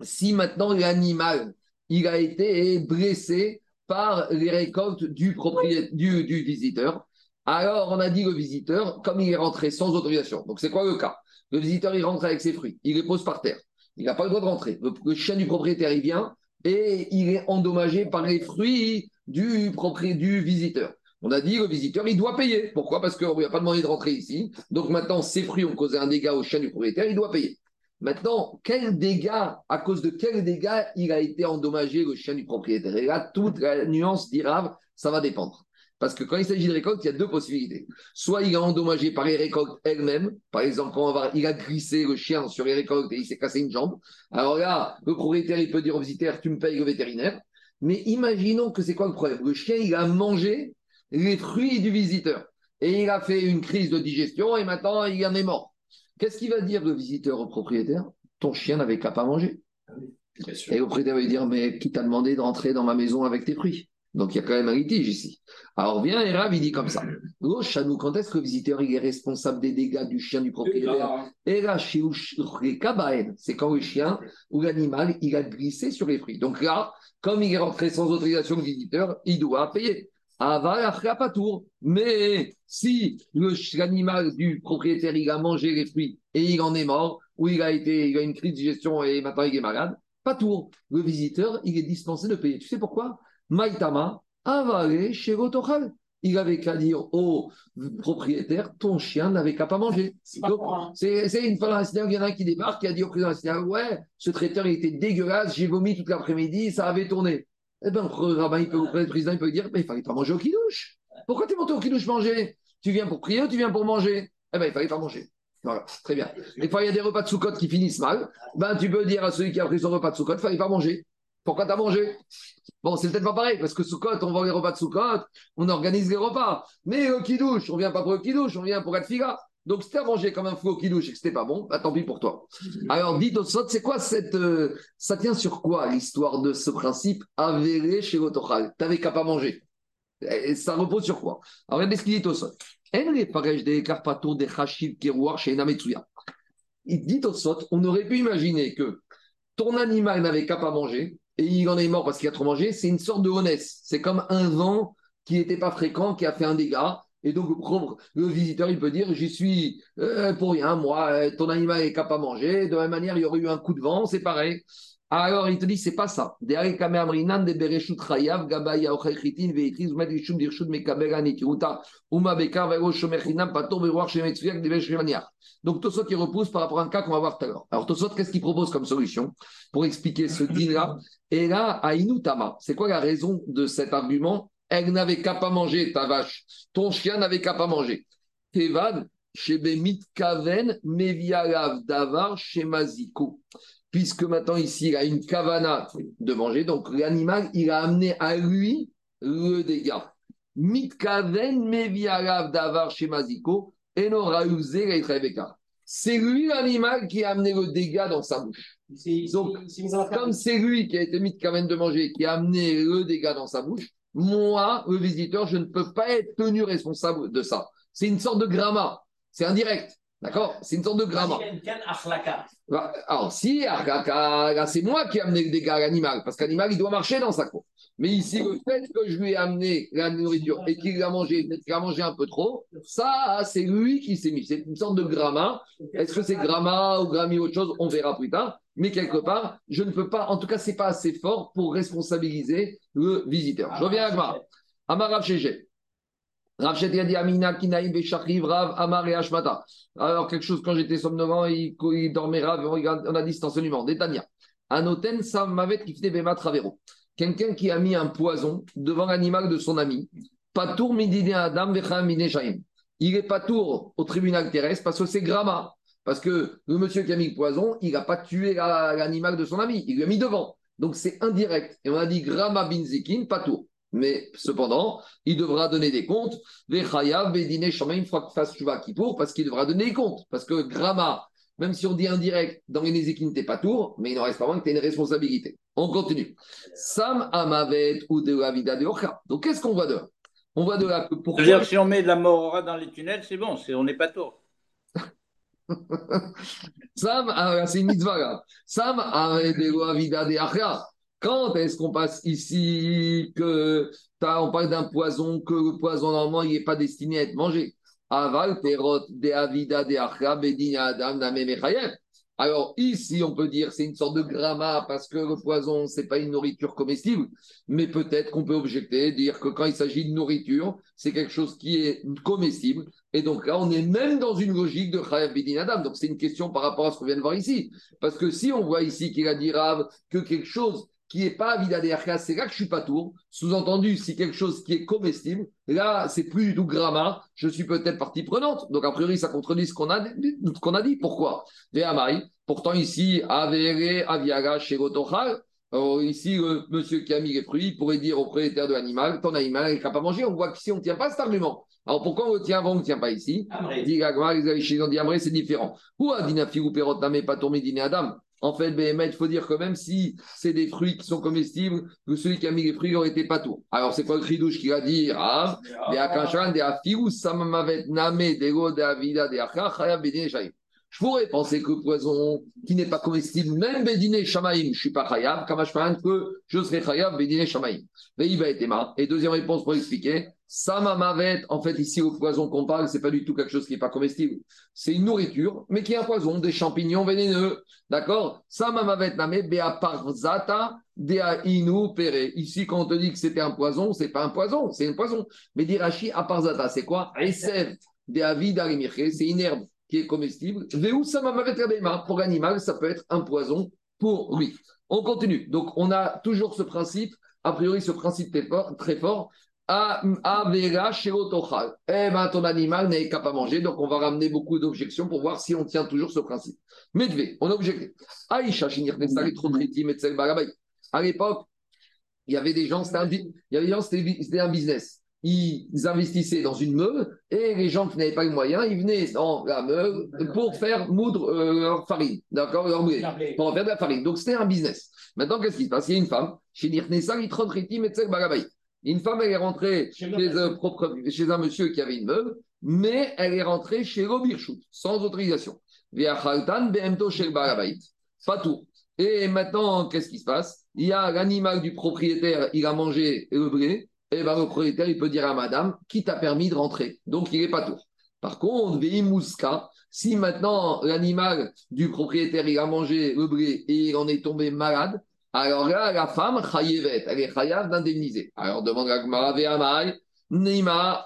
si maintenant l'animal il a été blessé par les récoltes du, propriétaire, du, visiteur, alors, on a dit le visiteur, comme il est rentré sans autorisation. Donc, c'est quoi le cas? Le visiteur, il rentre avec ses fruits, il les pose par terre. Il n'a pas le droit de rentrer. Le, chien du propriétaire, il vient et il est endommagé par les fruits du, propriétaire, du visiteur. On a dit le visiteur, il doit payer. Pourquoi? Parce qu'on ne lui a pas demandé de rentrer ici. Donc maintenant, ces fruits ont causé un dégât au chien du propriétaire, il doit payer. Maintenant, quel dégât, à cause de quel dégât il a été endommagé le chien du propriétaire? Et là, toute la nuance d'Irave, ça va dépendre. Parce que quand il s'agit de récolte, il y a deux possibilités. Soit il a endommagé par les récoltes elles-mêmes. Par exemple, quand il a glissé le chien sur les récoltes et il s'est cassé une jambe. Alors là, le propriétaire, il peut dire au visiteur, tu me payes le vétérinaire. Mais imaginons que c'est quoi le problème? Le chien, il a mangé les fruits du visiteur. Et il a fait une crise de digestion et maintenant, il en est mort. Qu'est-ce qu'il va dire le visiteur au propriétaire? Ton chien n'avait qu'à pas manger. Ah et le propriétaire va lui dire, mais qui t'a demandé de rentrer dans ma maison avec tes fruits? Donc il y a quand même un litige ici. Alors vient et Rav, il dit comme ça. nous quand est-ce que le visiteur il est responsable des dégâts du chien du propriétaire c'est quand le chien ou l'animal, il a glissé sur les fruits. Donc là, comme il est rentré sans autorisation du visiteur, il doit payer. pas tour. Mais si l'animal du propriétaire, il a mangé les fruits et il en est mort, ou il a été, il a une crise de digestion et maintenant il est malade, pas tour. Le visiteur, il est dispensé de payer. Tu sais pourquoi? Maïtama, avalé chez Gotochal. Il avait qu'à dire au propriétaire, ton chien n'avait qu'à pas manger. C'est une fois il y en a un qui débarque, qui a dit au président ouais, ce traiteur il était dégueulasse, j'ai vomi toute l'après-midi, ça avait tourné. Eh bien, le, président il peut dire, mais il fallait pas manger au kidouche. Pourquoi tu es monté au kidouche manger? Tu viens pour prier ou tu viens pour manger? Eh bien, il fallait pas manger. Voilà, très bien. Des fois, il y a des repas de soukot qui finissent mal. Ben, tu peux dire à celui qui a pris son repas de soukot, il fallait pas manger. Pourquoi tu as mangé? Bon, c'est peut-être pas pareil, parce que Soukot, on vend les repas de Soukot, on organise les repas. Mais le kidouche, on vient pas pour le kidouche, on vient pour être figa. Donc, si tu as mangé comme un fou au kidouche et que c'était pas bon, bah, tant pis pour toi. Alors, dites au Sot, c'est quoi cette. Euh, ça tient sur quoi l'histoire de ce principe avéré chez l'autochal Tu n'avais qu'à pas manger. Et ça repose sur quoi? Alors, regardez ce qu'il dit au Sot. Il dit au Sot, on aurait pu imaginer que ton animal n'avait qu'à pas manger, et il en est mort parce qu'il a trop mangé, c'est une sorte de honnête. C'est comme un vent qui n'était pas fréquent, qui a fait un dégât. Et donc, le visiteur, il peut dire J'y suis euh, pour rien, moi, euh, ton animal est capable de manger. De la même manière, il y aurait eu un coup de vent, c'est pareil. Alors, il te dit C'est pas ça. Donc, Tosot, il repousse par rapport à un cas qu'on va voir tout à l'heure. Alors, Tosot, qu'est-ce qu'il propose comme solution pour expliquer ce deal-là? Et là, à Inutama, c'est quoi la raison de cet argument? Elle n'avait qu'à pas manger, ta vache. Ton chien n'avait qu'à pas manger. Tevan, Shebemit Kaven, Mevialav Davar, Shemaziko. Puisque maintenant, ici, il a une kavana de manger, donc l'animal, il a amené à lui le dégât. Mitkaven, Mevialav Davar, Shemaziko. C'est lui l'animal qui a amené le dégât dans sa bouche. Donc, comme c'est lui qui a été mis de de manger, qui a amené le dégât dans sa bouche, moi, le visiteur, je ne peux pas être tenu responsable de ça. C'est une sorte de gramma. C'est indirect. D'accord? C'est une sorte de gramma. Bah, alors, si, c'est moi qui ai amené le dégât à l'animal, parce qu'animal, il doit marcher dans sa cour. Mais ici, le fait que je lui ai amené la nourriture et qu'il a mangé, qu'il a mangé un peu trop, ça, c'est lui qui s'est mis. C'est une sorte de gramma. Est-ce que c'est gramma ou grammi ou autre chose? On verra plus tard. Mais quelque part, je ne peux pas, en tout cas, c'est pas assez fort pour responsabiliser le visiteur. Je reviens à Gmar. Rav a dit Amina Kinaïm Rav Amar et Hashmata. Alors, quelque chose, quand j'étais somnolent, il, il dormait Rav, on a dit cet enseignement. Détania. Anoten Samavet Kifne Bema Travero quelqu'un qui a mis un poison devant l'animal de son ami, Patour midine Adam Il est patour au tribunal terrestre parce que c'est Grama. Parce que le monsieur qui a mis le poison, il n'a pas tué l'animal de son ami, il lui a mis devant. Donc c'est indirect. Et on a dit Grama binzikin, patour. Mais cependant, il devra donner des comptes. Parce qu'il devra donner des comptes. Parce que Grama, même si on dit indirect, dans les Nézékin, t'es pas tour, mais il n'en reste pas moins que tu as une responsabilité. On continue. Sam Amavet ou de de. Donc qu'est-ce qu'on voit de là? On voit de là que pour. dire si on met de la mort dans les tunnels, c'est bon, on n'est pas tour. Sam, ah, c'est une mitzvah là. Sam Amavet vida de. Quand est-ce qu'on passe ici que on parle d'un poison, que le poison normalement il n'est pas destiné à être mangé? Aval perot de avida de bedin adam Alors ici, on peut dire c'est une sorte de gramma parce que le poison, c'est pas une nourriture comestible, mais peut-être qu'on peut objecter, dire que quand il s'agit de nourriture, c'est quelque chose qui est comestible. Et donc là, on est même dans une logique de Chayav Bidin Adam. Donc c'est une question par rapport à ce qu'on vient de voir ici. Parce que si on voit ici qu'il a dit Rav que quelque chose qui n'est pas Vida c'est là que je suis pas tour. Sous-entendu, si quelque chose qui est comestible, là, c'est plus du tout gramma, je suis peut-être partie prenante. Donc, a priori, ça contredit ce qu'on a, qu'on a dit. Pourquoi? Pourtant, ici, Avere, Aviaga, Shegotochal, ici, le monsieur qui a mis les fruits pourrait dire au propriétaire de l'animal, ton animal n'est de manger. On voit qu'ici, on ne tient pas cet argument. Alors pourquoi on le tient avant, on ne tient pas ici? Dit les c'est différent. Ou Adina Figou Perot pas tourné dîner Adam. En fait, il faut dire que même si c'est des fruits qui sont comestibles, que celui qui a mis les fruits n'aurait été pas tout. Alors, c'est quoi le cri qui va dire ah, je pourrais penser que le poison qui n'est pas comestible, même Bédiné Shamaim, je ne suis pas Khayab, Kamashparan, que je serai Khayab Bédiné Shamaim. Et deuxième réponse pour expliquer, Samamavet, en fait, ici, au poison qu'on parle, c'est pas du tout quelque chose qui n'est pas comestible. C'est une nourriture, mais qui est un poison, des champignons vénéneux. D'accord? Samamavet name bea parzata dea inu pere. Ici, quand on te dit que c'était un poison, c'est pas un poison, c'est un poison. Mais dirachi aparzata, c'est quoi? Esev dea vida c'est une herbe qui est comestible. Pour l'animal, ça peut être un poison pour lui. On continue. Donc, on a toujours ce principe a priori, ce principe très fort, très fort Avera Sheotochal. Eh bien, ton animal n'est capable à manger, donc on va ramener beaucoup d'objections pour voir si on tient toujours ce principe. Medve, on a objecté. Aïcha, À l'époque, il y avait des gens, c'était un, il y avait des gens, c'était un business. Ils investissaient dans une meule et les gens qui n'avaient pas les moyens, ils venaient dans la meule pour faire moudre euh, leur farine, d'accord, leur blé, pour faire de la farine. Donc c'était un business. Maintenant, qu'est-ce qui se passe? Il y a une femme, chez Nirnesa. Une femme, elle est rentrée chez, un, propre, chez un monsieur qui avait une meule, mais elle est rentrée chez Robirchut, sans autorisation. Pas tout. Et maintenant, qu'est-ce qui se passe? Il y a l'animal du propriétaire, il a mangé le blé, et ben, le propriétaire, il peut dire à madame, qui t'a permis de rentrer Donc, il n'est pas tout. Par contre, si maintenant l'animal du propriétaire, il a mangé le blé et il en est tombé malade, alors là, la femme, chayevet, elle est chayav d'indemniser. Alors demande Gemara Ve'amai, Nima.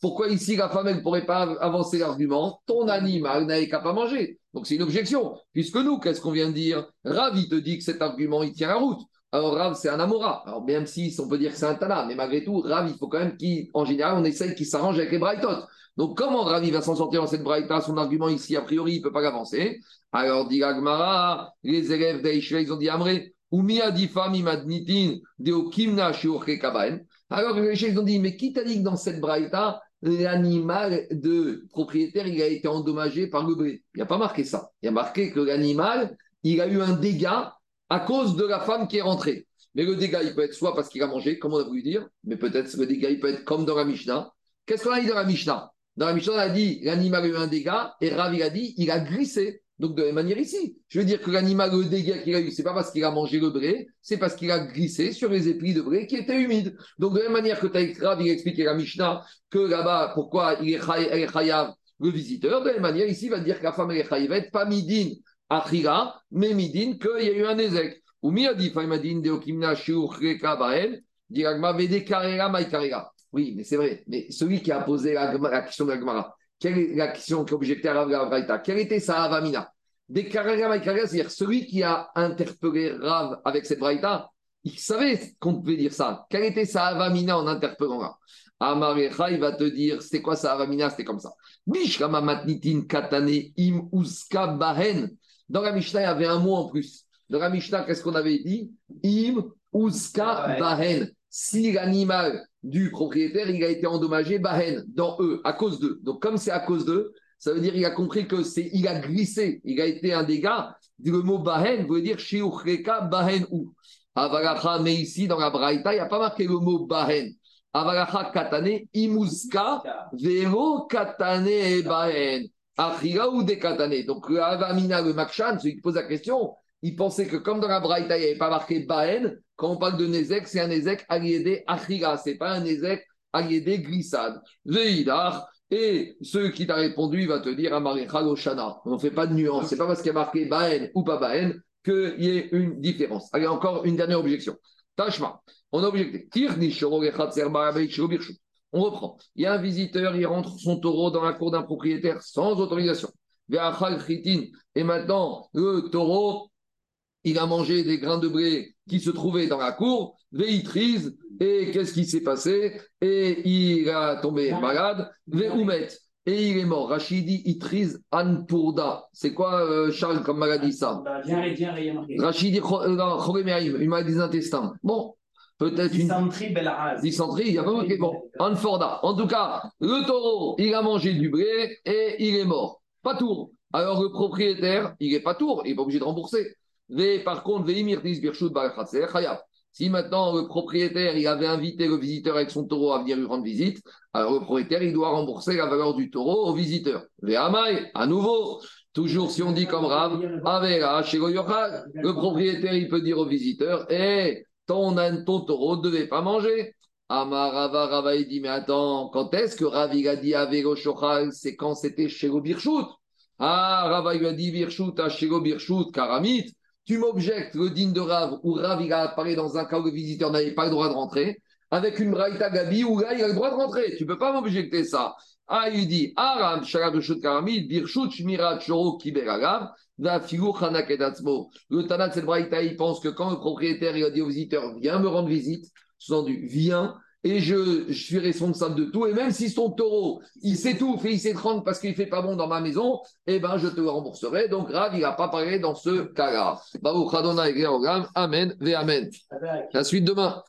Pourquoi ici la femme, ne pourrait pas avancer l'argument Ton animal n'avait qu'à pas manger. Donc c'est une objection. Puisque nous, qu'est-ce qu'on vient de dire? Ravi te dit que cet argument, il tient la route. Alors Rav, c'est un Amora. Alors même si on peut dire que c'est un Tana, mais malgré tout, Rav, il faut quand même qu'en général, on essaye qu'il s'arrange avec les Brightot. Donc comment Ravi va s'en sortir dans cette Braïta? Son argument ici, a priori, il ne peut pas l'avancer. Alors, dit Agmara, les élèves d'Aishva, ils ont dit Amré, Oumia difam imadnitin deokimna kabaen. Alors, les ils ont dit, mais qui t'a dit que dans cette braïta, l'animal de propriétaire, il a été endommagé par le blé Il n'y a pas marqué ça. Il y a marqué que l'animal, il a eu un dégât à cause de la femme qui est rentrée. Mais le dégât, il peut être soit parce qu'il a mangé, comme on a voulu dire, mais peut-être le dégât, il peut être comme dans la Mishnah. Qu'est-ce qu'on a dit dans la Mishnah? Dans la Mishnah, on a dit l'animal a eu un dégât et Ravi a dit il a glissé. Donc, de la même manière ici, je veux dire que l'animal, le dégât qu'il a eu, c'est pas parce qu'il a mangé le blé, c'est parce qu'il a glissé sur les épis de blé qui étaient humides. Donc, de la même manière que Taïkrav, il expliqué à la Mishnah que là-bas, pourquoi il est chayav, le visiteur, de la même manière, ici, il va dire que la femme, elle est chayavet, pas midin achira, mais midin, qu'il y a eu un ézec. Ou shiurreka bael, vede karera. Oui, mais c'est vrai. Mais celui qui a posé la, question de la Gemara, quelle est la question qui objectait à Rav Quelle était sa avamina Des c'est-à-dire celui qui a interpellé Rav avec cette Braïta, il savait qu'on pouvait dire ça. Quelle était sa avamina en interpellant Rav? Amarecha, il va te dire, c'était quoi sa avamina C'était comme ça. Mishkama matnitin katane im uska bahen. Dans la Mishnah, il y avait un mot en plus. Dans la Mishnah, qu'est-ce qu'on avait dit? Im uska bahen. Si l'animal du propriétaire, il a été endommagé, Bahen, dans eux, à cause d'eux. Donc, comme c'est à cause d'eux, ça veut dire qu'il a compris que c'est, il a glissé, il a été un dégât. Le mot Bahen veut dire Shiuchreka Bahen ou. Avaracha, mais ici, dans la Braïta, il n'y a pas marqué le mot Bahen. Avaracha Katane, Imuska, Vero Katane Bahen. Achira ou Dekatane. Donc, le Avamina, le Makshan, celui qui pose la question, il pensait que comme dans la Braïta, il n'y avait pas marqué Bahen, quand on parle de Nezek, c'est un Nezek aliédé Achira, ce n'est pas un Nezek aliédé glissade. Veidar, Et ceux qui t'a répondu, il va te dire Amarichal Oshana. On ne fait pas de nuance. C'est pas parce qu'il y a marqué Baen ou pas Baen qu'il y ait une différence. Allez, encore une dernière objection. Tashma, on a objecté. On reprend. Il y a un visiteur, il rentre son taureau dans la cour d'un propriétaire sans autorisation. Et maintenant, le taureau, il a mangé des grains de blé qui se trouvaient dans la cour, veitrise, et qu'est-ce qui s'est passé? Et il a tombé malade, et il est mort. Rachidi itrise anpurda. C'est quoi, euh, Charles, comme maladie ça? Rachidi euh, une maladie des intestins. Bon, peut-être une. Dysenterie, il y a pas marqué. Bon, anforda. En tout cas, le taureau, il a mangé du blé et il est mort. Pas tour. Alors le propriétaire, il n'est pas tour, il n'est pas obligé de rembourser. Mais par contre, si maintenant le propriétaire il avait invité le visiteur avec son taureau à venir lui rendre visite, alors le propriétaire il doit rembourser la valeur du taureau au visiteur. à nouveau, toujours si on dit comme Rav, le propriétaire il peut dire au visiteur Eh, ton, ton taureau ne devait pas manger. Amarava Rava il dit Mais attends, quand est-ce que Rav il a dit Avero C'est quand c'était chez le Birchut. Ah, Rava il a dit Birchut, à chez le Birchut, Karamit tu m'objectes le digne de Rav, où Rav il a apparu dans un cas où le visiteur n'avait pas le droit de rentrer, avec une Braïta Gabi où là il a le droit de rentrer. Tu peux pas m'objecter ça. Ah, il dit Aram, Sharab Karamid, Birshut, Shmirat, Shoro, Kiberagav. Le Tanat, c'est le Braïta, il pense que quand le propriétaire il a dit au visiteur Viens me rendre visite, sous-entendu, viens, et je, suis responsable de tout. Et même si son taureau, il s'étouffe et il s'étrangle parce qu'il fait pas bon dans ma maison, eh ben, je te rembourserai. Donc, Rav, il n'a pas parlé dans ce cas-là. Amen, ve Amen. La suite demain.